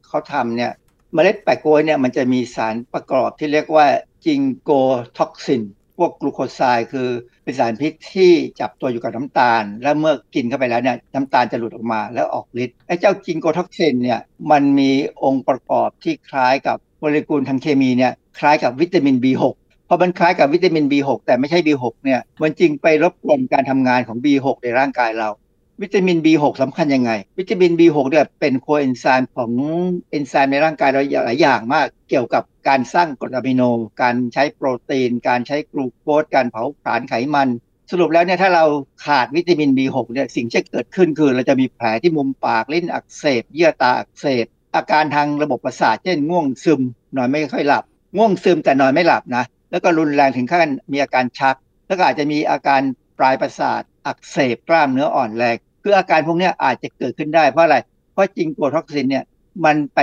เขาทำเนี่ยเมล็ดแปะก๊วยเนี่ยมันจะมีสารประกอบที่เรียกว่า ginkgotoxin พวก glucoside คือเป็นสารพิษที่จับตัวอยู่กับน้ำตาล แล้วเมื่อกินเข้าไปแล้วเนี่ยน้ำตาลจะหลุดออกมาแล้วออกฤทธิ์ไอ้เจ้า ginkgotoxin เนี่ยมันมีองค์ประกอบที่คล้ายกับโมเลกุลทางเคมีเนี่ย คล้ายกับวิตามิน B6 พอมันคล้ายกับวิตามิน B6 แต่ไม่ใช่ B6 เนี่ยมันจึงไปรบกวนการทำงานของ B6 ในร่างกายเรา วิตามิน B6 สำคัญยังไง วิตามิน B6 เนี่ยเป็นโคเอนไซม์ของเอนไซม์ในร่างกายเราหลายอย่างมาก เกี่ยวกับการสร้างกรดอะมิโน การใช้โปรตีน การใช้กลูโคสการเผาผลาญไขมัน สรุปแล้วเนี่ยถ้าเราขาดวิตามิน B6 เนี่ยสิ่งที่เกิดขึ้นคือ เราจะมีแผลที่มุมปากลิ้นอักเสบ เยื่อตาอักเสบอาการทางระบบประสาทเช่นง่วงซึมนอนไม่ค่อยหลับ ง่วงซึมแต่นอนไม่หลับนะ แล้วก็รุนแรงถึงขั้นมีอาการชัก แล้วก็อาจจะมีอาการปลายประสาทอักเสบกล้ามเนื้ออ่อนแรงคืออาการพวกนี้อาจจะเกิดขึ้นได้เพราะอะไร เพราะจริงโกท็อกซินเนี่ยมันไป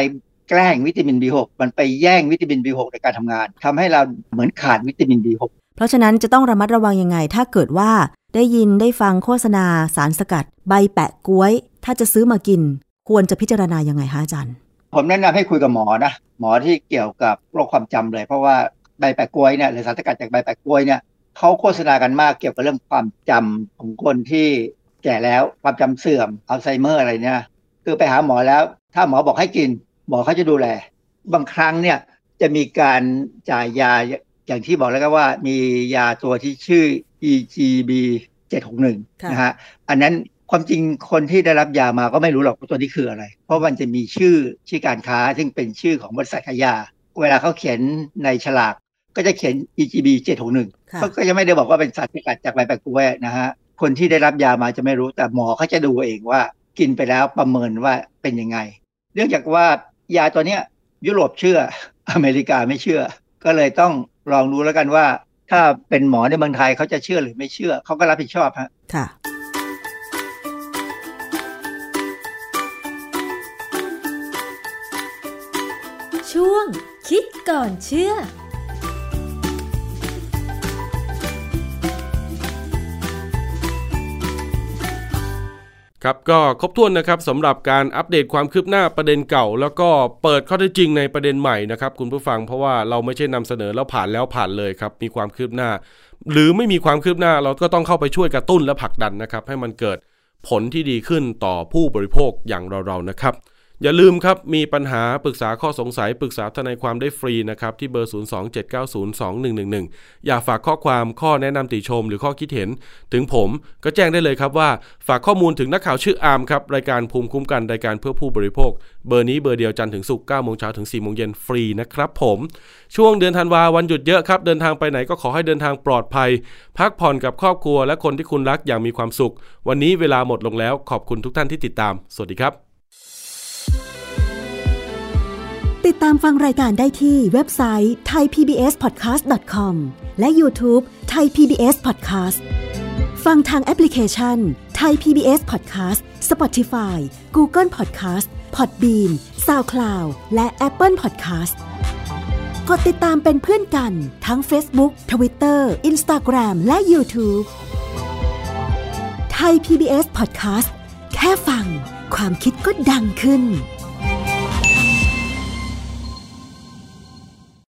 แกล้งวิตามิน B6 มันไปแย่งวิตามิน B6 ในการทำงานทำให้เราเหมือนขาดวิตามิน B6 เพราะฉะนั้นจะต้องระมัดระวังยังไง ถ้าเกิดว่าได้ยินได้ฟังโฆษณาสารสกัด ใบแปะกล้วย ถ้าจะซื้อมากิน ควรจะพิจารณายังไงคะอาจารย์ ผมแนะนำให้คุยกับหมอนะหมอที่เกี่ยวกับโรคความจำเลย เพราะว่าใบแปะกล้วยเนี่ยหรือสารสกัดจากใบแปะกล้วยเนี่ยเขาโฆษณากันมากเกี่ยวกับเรื่องความจำของคนที่แก่แล้วความจำเสื่อมอัลไซเมอร์อะไรเนี่ยคือไปหาหมอแล้ว ถ้าหมอบอกให้กิน หมอเขาจะดูแล บางครั้งเนี่ยจะมีการจ่ายยาอย่างที่บอกแล้วก็ว่ามียาตัวที่ชื่อ EGB 761นะฮะอันนั้น ความจริงคนที่ได้รับยามาก็ไม่รู้หรอกว่าตัวนี้คืออะไร เพราะมันจะมีชื่อชื่อการค้า ซึ่งเป็นชื่อของบริษัทขายยา เวลาเขาเขียนในฉลากก็จะเขียน EGB 761ค่ะเขาก็ยังไม่ได้บอกว่าเป็นสารสกัดจากใบแปะกล้วยนะฮะ คนที่ได้รับยามาจะไม่รู้แต่หมอเขาจะดูเองว่ากินไปแล้วประเมินว่าเป็นยังไง เนื่องจากว่ายาตัวเนี้ยยุโรปเชื่ออเมริกาไม่เชื่อ ก็เลยต้องลองดูแล้วกันว่า ถ้าเป็นหมอในเมืองไทยเขาจะเชื่อหรือไม่เชื่อเขาก็รับผิดชอบฮะ ช่วง คิดก่อนเชื่อครับก็ครบถ้วนนะครับสำหรับการอัปเดตความคืบหน้าประเด็นเก่า แล้วก็เปิดข้อเท็จจริงในประเด็นใหม่นะครับคุณผู้ฟังเพราะว่าเราไม่ใช่นำเสนอแล้วผ่านแล้วผ่านเลยครับมีความคืบหน้า หรือไม่มีความคืบหน้าเราก็ต้องเข้าไปช่วยกระตุ้นและผลักดันนะครับให้มันเกิดผลที่ดีขึ้นต่อผู้บริโภคอย่างเราๆนะครับ อย่าลืมครับ มีปัญหาปรึกษาข้อสงสัยปรึกษาทนายความได้ฟรีนะครับ ที่เบอร์ 027902111 อยากฝากข้อความข้อแนะนำติชม หรือข้อคิดเห็น ถึงผมก็แจ้งได้เลยครับว่า ฝากข้อมูลถึงนักข่าวชื่ออาร์มครับ รายการภูมิคุ้มกัน รายการเพื่อผู้บริโภค เบอร์นี้เบอร์เดียวจันทร์ถึงศุกร์9โมงเช้าถึง4โมงเย็นฟรีนะครับผมช่วงเดือนธันวาวันหยุดเยอะครับ เดินทางไปไหนก็ขอให้เดินทางปลอดภัย พักผ่อนกับครอบครัวและคนที่คุณรักอย่างมีความสุข วันนี้เวลาหมดลงแล้วขอบคุณทุกท่านที่ติดตาม สวัสดีครับ ติดตามฟังรายการได้ที่เว็บไซต์ thaipbspodcast.com และ YouTube Thai PBS Podcast ฟังทางแอปพลิเคชัน Thai PBS Podcast Spotify Google Podcast Podbean SoundCloud และ Apple Podcast กดติดตามเป็นเพื่อนกันทั้ง Facebook Twitter Instagram และ YouTube Thai PBS Podcast แค่ฟัง ความคิดก็ดังขึ้น